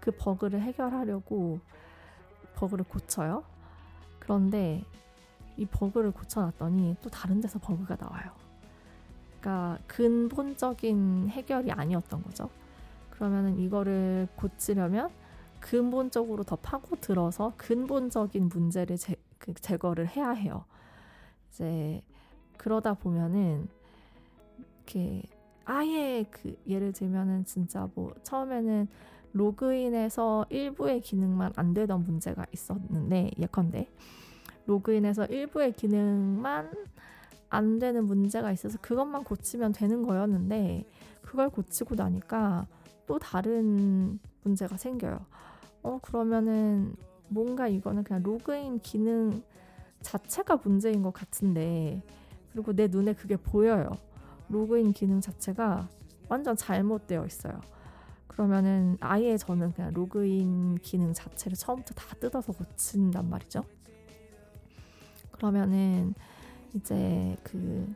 그 버그를 해결하려고 버그를 고쳐요. 그런데 이 버그를 고쳐놨더니 또 다른 데서 버그가 나와요. 그러니까 근본적인 해결이 아니었던 거죠. 그러면은 이거를 고치려면 근본적으로 더 파고들어서 근본적인 문제를 제, 그 제거를 해야 해요. 이제 그러다 보면은 이렇게 아예 그 예를 들면은 진짜 뭐 처음에는 로그인해서 일부의 기능만 안 되던 문제가 있었는데 예컨대 로그인해서 일부의 기능만 안 되는 문제가 있어서 그것만 고치면 되는 거였는데 그걸 고치고 나니까 또 다른 문제가 생겨요. 어 그러면은 뭔가 이거는 그냥 로그인 기능 자체가 문제인 것 같은데 그리고 내 눈에 그게 보여요. 로그인 기능 자체가 완전 잘못되어 있어요. 그러면은 아예 저는 그냥 로그인 기능 자체를 처음부터 다 뜯어서 고친단 말이죠. 그러면은 이제 그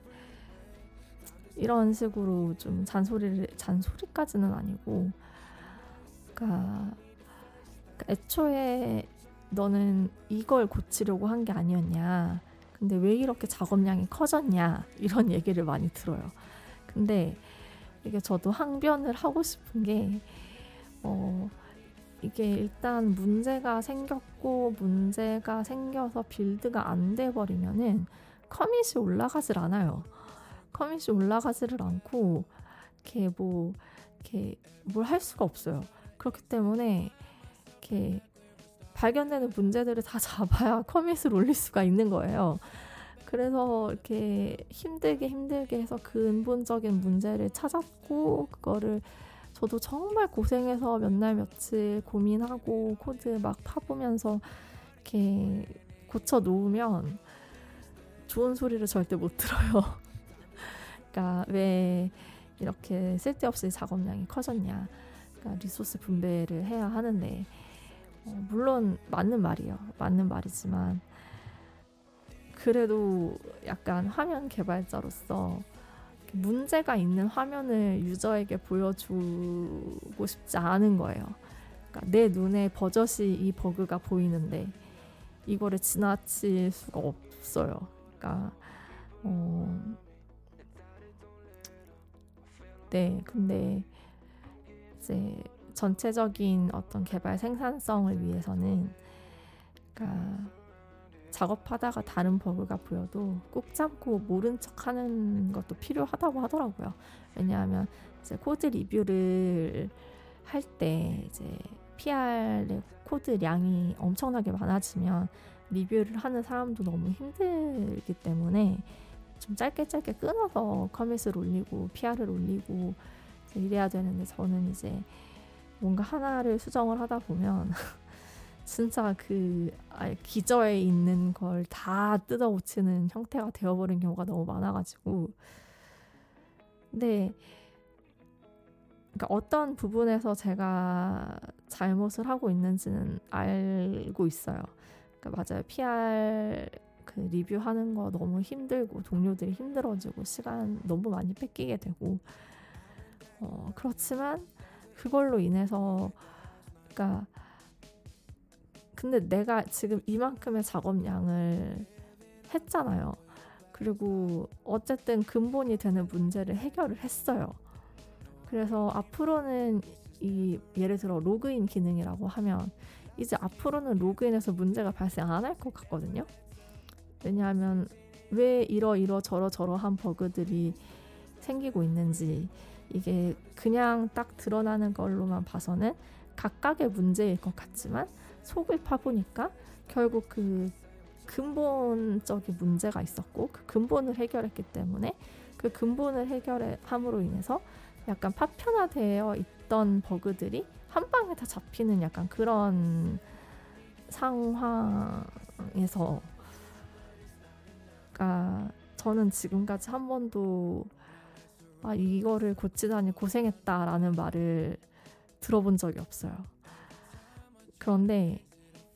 이런 식으로 좀 잔소리를 잔소리까지는 아니고 그러니까, 그러니까 애초에 너는 이걸 고치려고 한 게 아니었냐. 근데 왜 이렇게 작업량이 커졌냐. 이런 얘기를 많이 들어요. 근데 이게 저도 항변을 하고 싶은 게, 어, 이게 일단 문제가 생겼고, 문제가 생겨서 빌드가 안 돼 버리면은 커밋이 올라가질 않아요. 커밋이 올라가지를 않고, 이렇게 뭐, 이렇게 뭘 할 수가 없어요. 그렇기 때문에, 이렇게 발견되는 문제들을 다 잡아야 commit을 올릴 수가 있는 거예요. 그래서 이렇게 힘들게 힘들게 해서 근본적인 문제를 찾았고 그거를 저도 정말 고생해서 몇 날 며칠 고민하고 코드 막 파보면서 이렇게 고쳐 놓으면 좋은 소리를 절대 못 들어요. 그러니까 왜 이렇게 쓸데없이 작업량이 커졌냐. 그러니까 리소스 분배를 해야 하는데 어, 물론 맞는 말이에요. 맞는 말이지만 그래도 약간 화면 개발자로서 문제가 있는 화면을 유저에게 보여주고 싶지 않은 거예요. 그러니까 내 눈에 버젓이 이 버그가 보이는데 이거를 지나칠 수가 없어요. 그러니까 어... 네, 근데 이제 전체적인 어떤 개발 생산성을 위해서는 그러니까 작업하다가 다른 버그가 보여도 꾹 참고 모른 척 하는 것도 필요하다고 하더라고요. 왜냐하면 이제 코드 리뷰를 할 때 이제 PR의 코드량이 엄청나게 많아지면 리뷰를 하는 사람도 너무 힘들기 때문에 좀 짧게 짧게 끊어서 커밋을 올리고 PR을 올리고 이래야 되는데 저는 이제 뭔가 하나를 수정을 하다 보면 진짜 그 기저에 있는 걸 다 뜯어 고치는 형태가 되어버린 경우가 너무 많아가지고 근데 그러니까 어떤 부분에서 제가 잘못을 하고 있는지는 알고 있어요. 그러니까 맞아요. PR 그 리뷰하는 거 너무 힘들고 동료들이 힘들어지고 시간 너무 많이 뺏기게 되고 어, 그렇지만 그걸로 인해서 그러니까 근데 내가 지금 이만큼의 작업량을 했잖아요. 그리고 어쨌든 근본이 되는 문제를 해결을 했어요. 그래서 앞으로는 이 예를 들어 로그인 기능이라고 하면 이제 앞으로는 로그인해서 문제가 발생 안 할 것 같거든요. 왜냐하면 왜 이러 이러 저러 저러한 버그들이 생기고 있는지 이게 그냥 딱 드러나는 걸로만 봐서는 각각의 문제일 것 같지만 속을 파보니까 결국 그 근본적인 문제가 있었고 그 근본을 해결했기 때문에 그 근본을 해결함으로 인해서 약간 파편화되어 있던 버그들이 한 방에 다 잡히는 약간 그런 상황에서 그러니까 저는 지금까지 한 번도 아 이거를 고치다니 고생했다라는 말을 들어본 적이 없어요. 그런데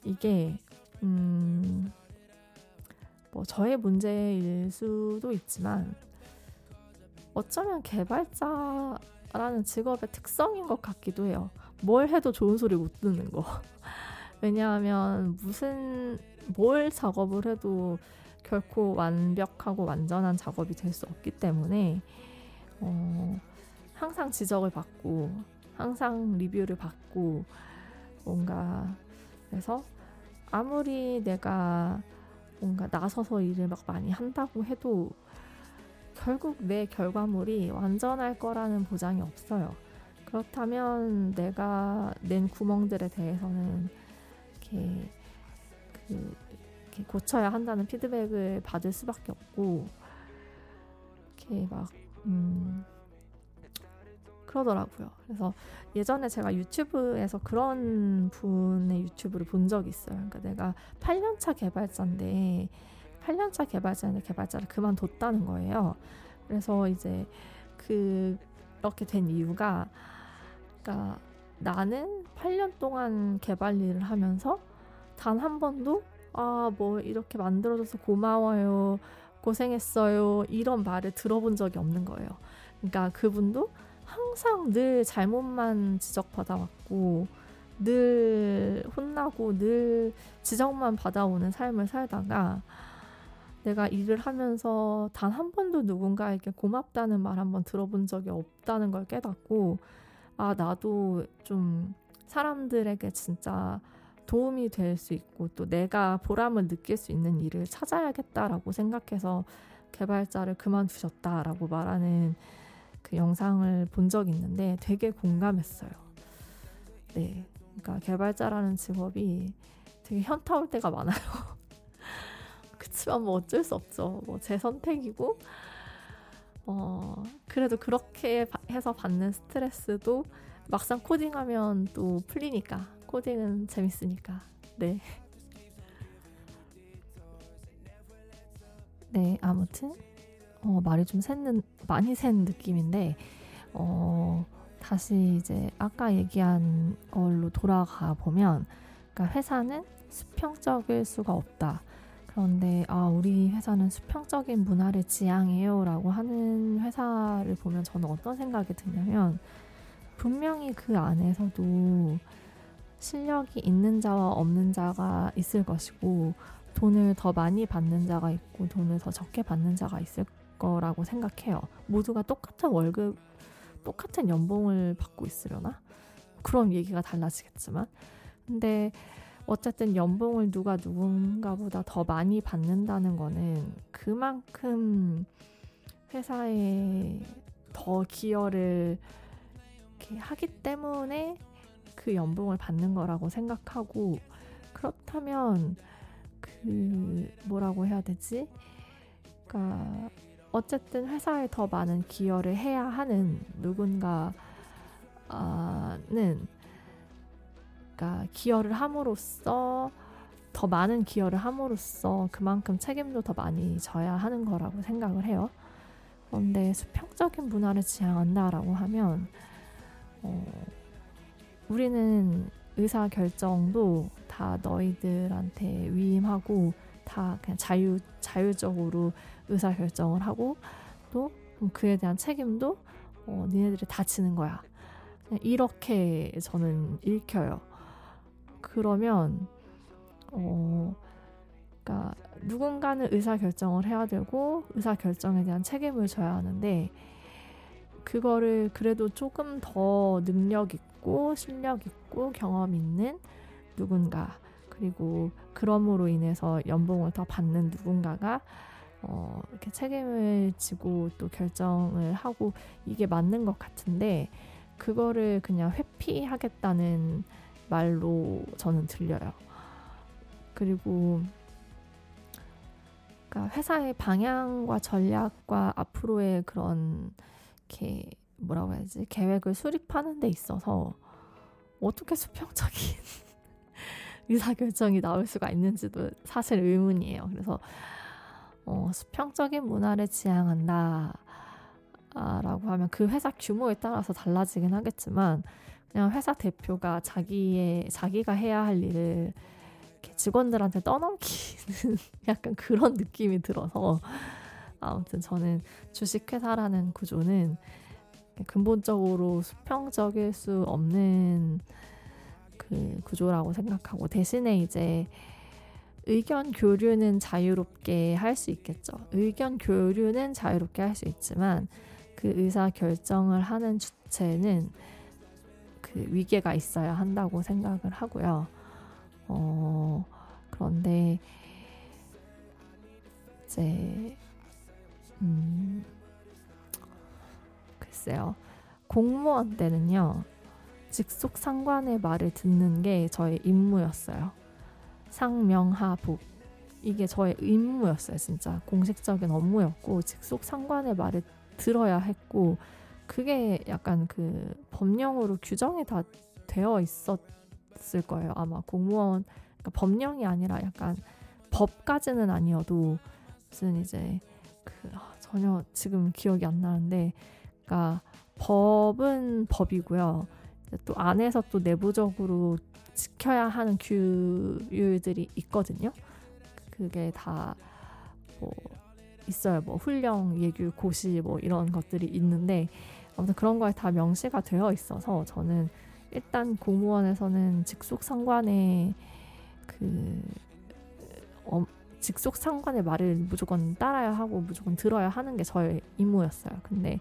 이게 음, 뭐 저의 문제일 수도 있지만 어쩌면 개발자라는 직업의 특성인 것 같기도 해요. 뭘 해도 좋은 소리 못 듣는 거. 왜냐하면 무슨 뭘 작업을 해도 결코 완벽하고 완전한 작업이 될 수 없기 때문에 어, 항상 지적을 받고 항상 리뷰를 받고 뭔가 그래서 아무리 내가 뭔가 나서서 일을 막 많이 한다고 해도 결국 내 결과물이 완전할 거라는 보장이 없어요. 그렇다면 내가 낸 구멍들에 대해서는 이렇게, 그, 이렇게 고쳐야 한다는 피드백을 받을 수밖에 없고 이렇게 막 음, 그러더라고요. 그래서 예전에 제가 유튜브에서 그런 분의 유튜브를 본 적이 있어요. 그러니까 내가 8년차 개발자인데 8년차 개발자인데 개발자를 그만뒀다는 거예요. 그래서 이제 그렇게 된 이유가 그러니까 나는 8년 동안 개발 일을 하면서 단 한 번도 아, 뭐 이렇게 만들어줘서 고마워요. 고생했어요. 이런 말을 들어본 적이 없는 거예요. 그러니까 그분도 항상 늘 잘못만 지적받아왔고, 늘 혼나고 늘 지적만 받아오는 삶을 살다가 내가 일을 하면서 단 한 번도 누군가에게 고맙다는 말 한 번 들어본 적이 없다는 걸 깨닫고 아 나도 좀 사람들에게 진짜 도움이 될 수 있고 또 내가 보람을 느낄 수 있는 일을 찾아야겠다라고 생각해서 개발자를 그만두셨다라고 말하는 그 영상을 본 적이 있는데 되게 공감했어요. 네. 그러니까 개발자라는 직업이 되게 현타 올 때가 많아요. 그치만 뭐 어쩔 수 없죠. 뭐 제 선택이고, 어, 그래도 그렇게 해서 받는 스트레스도 막상 코딩하면 또 풀리니까. 코딩은 재밌으니까. 네. 네, 아무튼, 어, 말이 좀 샜는, 많이 샌 느낌인데, 어, 다시 이제 아까 얘기한 걸로 돌아가 보면, 그러니까 회사는 수평적일 수가 없다. 그런데 아 우리 회사는 수평적인 문화를 지향해요라고 하는 회사를 보면 저는 어떤 생각이 드냐면 분명히 그 안에서도 실력이 있는 자와 없는 자가 있을 것이고 돈을 더 많이 받는 자가 있고 돈을 더 적게 받는 자가 있을 거라고 생각해요. 모두가 똑같은 월급, 똑같은 연봉을 받고 있으려나? 그럼 얘기가 달라지겠지만. 근데 어쨌든 연봉을 누가 누군가보다 더 많이 받는다는 거는 그만큼 회사에 더 기여를 하기 때문에 그 연봉을 받는 거라고 생각하고 그렇다면 그 뭐라고 해야 되지? 그러니까 어쨌든 회사에 더 많은 기여를 해야 하는 누군가는 그러니까 기여를 함으로써 더 많은 기여를 함으로써 그만큼 책임도 더 많이 져야 하는 거라고 생각을 해요. 그런데 수평적인 문화를 지향한다라고 하면 어, 우리는 의사 결정도 다 너희들한테 위임하고 다 그냥 자유 자율적으로 의사 결정을 하고 또 그에 대한 책임도 어, 니네들이 다 지는 거야. 이렇게 저는 읽혀요. 그러면 어 그러니까 누군가는 의사 결정을 해야 되고 의사 결정에 대한 책임을 져야 하는데 그거를 그래도 조금 더 능력 실력 있고 경험 있는 누군가 그리고 그럼으로 인해서 연봉을 더 받는 누군가가 어, 이렇게 책임을 지고 또 결정을 하고 이게 맞는 것 같은데 그거를 그냥 회피하겠다는 말로 저는 들려요. 그리고 그러니까 회사의 방향과 전략과 앞으로의 그런 이렇게 뭐라고 해야지 계획을 수립하는 데 있어서 어떻게 수평적인 의사결정이 나올 수가 있는지도 사실 의문이에요. 그래서 어, 수평적인 문화를 지향한다. 라고 하면 그 회사 규모에 따라서 달라지긴 하겠지만 그냥 회사 대표가 자기의 자기가 해야 할 일을 직원들한테 떠넘기는 약간 그런 느낌이 들어서 아무튼 저는 주식회사라는 구조는 근본적으로 수평적일 수 없는 그 구조라고 생각하고 대신에 이제 의견 교류는 자유롭게 할 수 있겠죠. 의견 교류는 자유롭게 할 수 있지만 그 의사 결정을 하는 주체는 그 위계가 있어야 한다고 생각을 하고요. 어, 그런데 이제 음, 글쎄요. 공무원 때는요. 직속 상관의 말을 듣는 게 저의 임무였어요. 상명하복. 이게 저의 임무였어요, 진짜. 공식적인 업무였고, 직속 상관의 말을 들어야 했고, 그게 약간 그 법령으로 규정이 다 되어 있었을 거예요. 아마 공무원 그러니까 법령이 아니라 약간 법까지는 아니어도 무슨 이제 그 아, 전혀 지금 기억이 안 나는데 그러니까 법은 법이고요. 또 안에서 또 내부적으로 지켜야 하는 규율들이 있거든요. 그게 다 뭐 있어요. 뭐 훈령, 예규, 고시 뭐 이런 것들이 있는데 아무튼 그런 거에 다 명시가 되어 있어서 저는 일단 공무원에서는 직속 상관의 그 어, 직속 상관의 말을 무조건 따라야 하고 무조건 들어야 하는 게 저의 임무였어요. 근데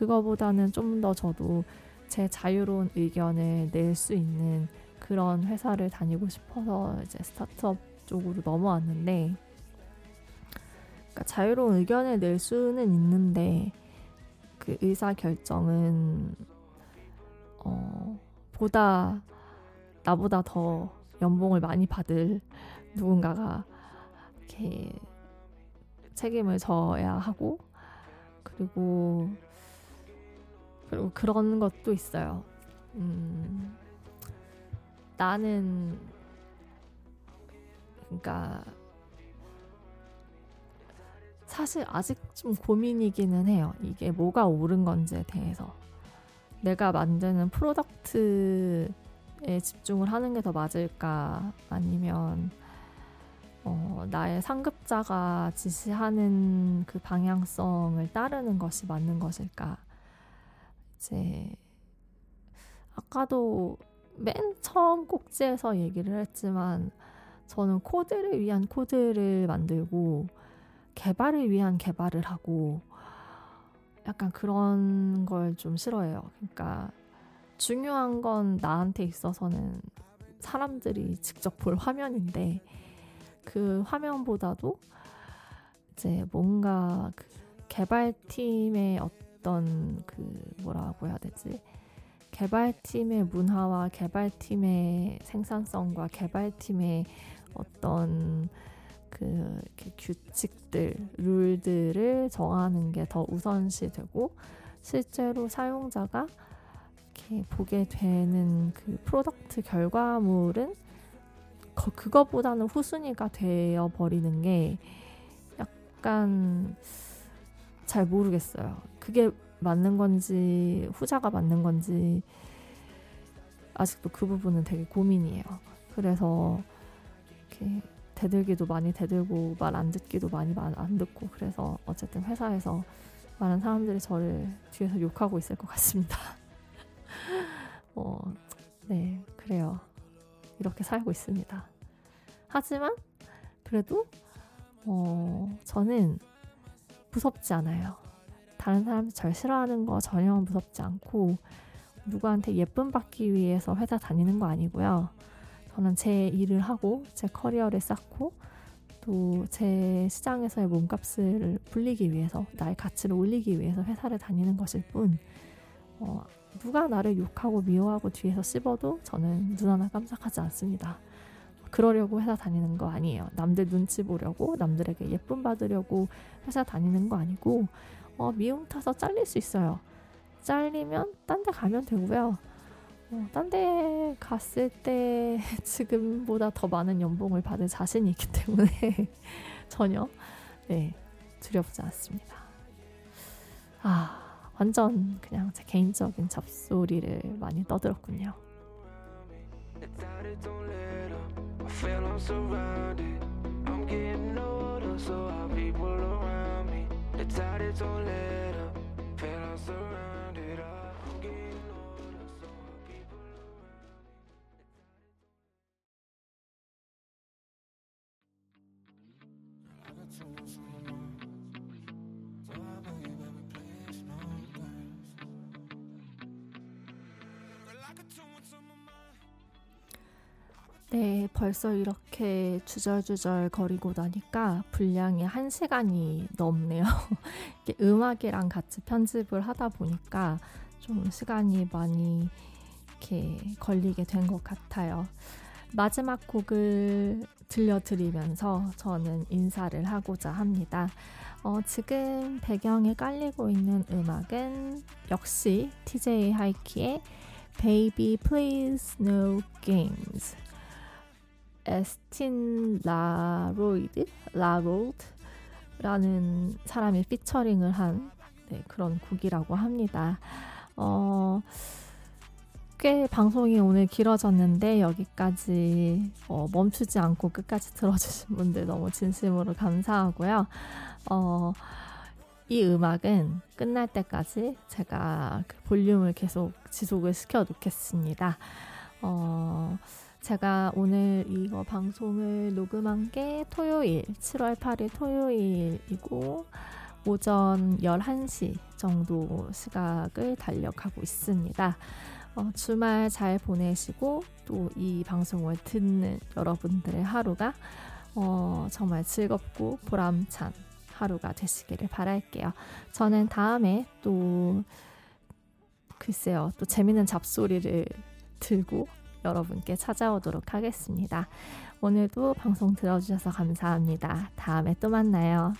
그거보다는 좀 더 저도 제 자유로운 의견을 낼 수 있는 그런 회사를 다니고 싶어서 이제 스타트업 쪽으로 넘어왔는데 그러니까 자유로운 의견을 낼 수는 있는데 그 의사 결정은 어 보다 나보다 더 연봉을 많이 받을 누군가가 이렇게 책임을 져야 하고 그리고 그리고 그런 것도 있어요. 음, 나는 그러니까 사실 아직 좀 고민이기는 해요. 이게 뭐가 옳은 건지에 대해서. 내가 만드는 프로덕트에 집중을 하는 게 더 맞을까? 아니면 어, 나의 상급자가 지시하는 그 방향성을 따르는 것이 맞는 것일까? 이제 아까도 맨 처음 꼭지에서 얘기를 했지만 저는 코드를 위한 코드를 만들고 개발을 위한 개발을 하고 약간 그런 걸 좀 싫어해요. 그러니까 중요한 건 나한테 있어서는 사람들이 직접 볼 화면인데 그 화면보다도 이제 뭔가 그 개발팀의 어떤 그 뭐라고 해야 되지? 개발팀의 문화와 개발팀의 생산성과 개발팀의 어떤 그 규칙들, 룰들을 정하는 게 더 우선시 되고 실제로 사용자가 이렇게 보게 되는 그 product 결과물은 거, 그거보다는 후순위가 되어 버리는 게 약간 잘 모르겠어요. 그게 맞는 건지 후자가 맞는 건지 아직도 그 부분은 되게 고민이에요. 그래서 이렇게 대들기도 많이 대들고 말 안 듣기도 많이 안 듣고 그래서 어쨌든 회사에서 많은 사람들이 저를 뒤에서 욕하고 있을 것 같습니다. 어, 네, 그래요. 이렇게 살고 있습니다. 하지만 그래도 어, 저는 무섭지 않아요. 다른 사람들 절 싫어하는 거 전혀 무섭지 않고 누구한테 예쁨 받기 위해서 회사 다니는 거 아니고요. 저는 제 일을 하고 제 커리어를 쌓고 또 제 시장에서의 몸값을 불리기 위해서 나의 가치를 올리기 위해서 회사를 다니는 것일 뿐 어, 누가 나를 욕하고 미워하고 뒤에서 씹어도 저는 눈 하나 깜짝하지 않습니다. 그러려고 회사 다니는 거 아니에요. 남들 눈치 보려고 남들에게 예쁨 받으려고 회사 다니는 거 아니고 어, 미움 타서 잘릴 수 있어요. 잘리면 딴 데 가면 되고요. 어, 딴데 갔을 때 지금보다 더 많은 연봉을 받을 자신이 있기 때문에 전혀 네, 두렵지 않습니다. 아, 완전 그냥 제 개인적인 잡소리를 많이 떠들었군요. It's at its own little us around. 네, 벌써 이렇게 주절주절 거리고 나니까 분량이 한 시간이 넘네요. 음악이랑 같이 편집을 하다 보니까 좀 시간이 많이 이렇게 걸리게 된 것 같아요. 마지막 곡을 들려드리면서 저는 인사를 하고자 합니다. 어, 지금 배경에 깔리고 있는 음악은 역시 TJ 하이키의 Baby Please No Games 에스틴 라로이드 라로드라는 사람이 피처링을 한 네, 그런 곡이라고 합니다. 어, 꽤 방송이 오늘 길어졌는데 여기까지 어, 멈추지 않고 끝까지 들어주신 분들 너무 진심으로 감사하고요. 어, 이 음악은 끝날 때까지 제가 그 볼륨을 계속 지속을 시켜 놓겠습니다. 어, 제가 오늘 이거 방송을 녹음한 게 토요일, 7월 8일 토요일이고, 오전 11시 정도 시각을 달려가고 있습니다. 어, 주말 잘 보내시고, 또 이 방송을 듣는 여러분들의 하루가 어, 정말 즐겁고 보람찬 하루가 되시기를 바랄게요. 저는 다음에 또 글쎄요, 또 재밌는 잡소리를 들고 여러분께 찾아오도록 하겠습니다. 오늘도 방송 들어주셔서 감사합니다. 다음에 또 만나요.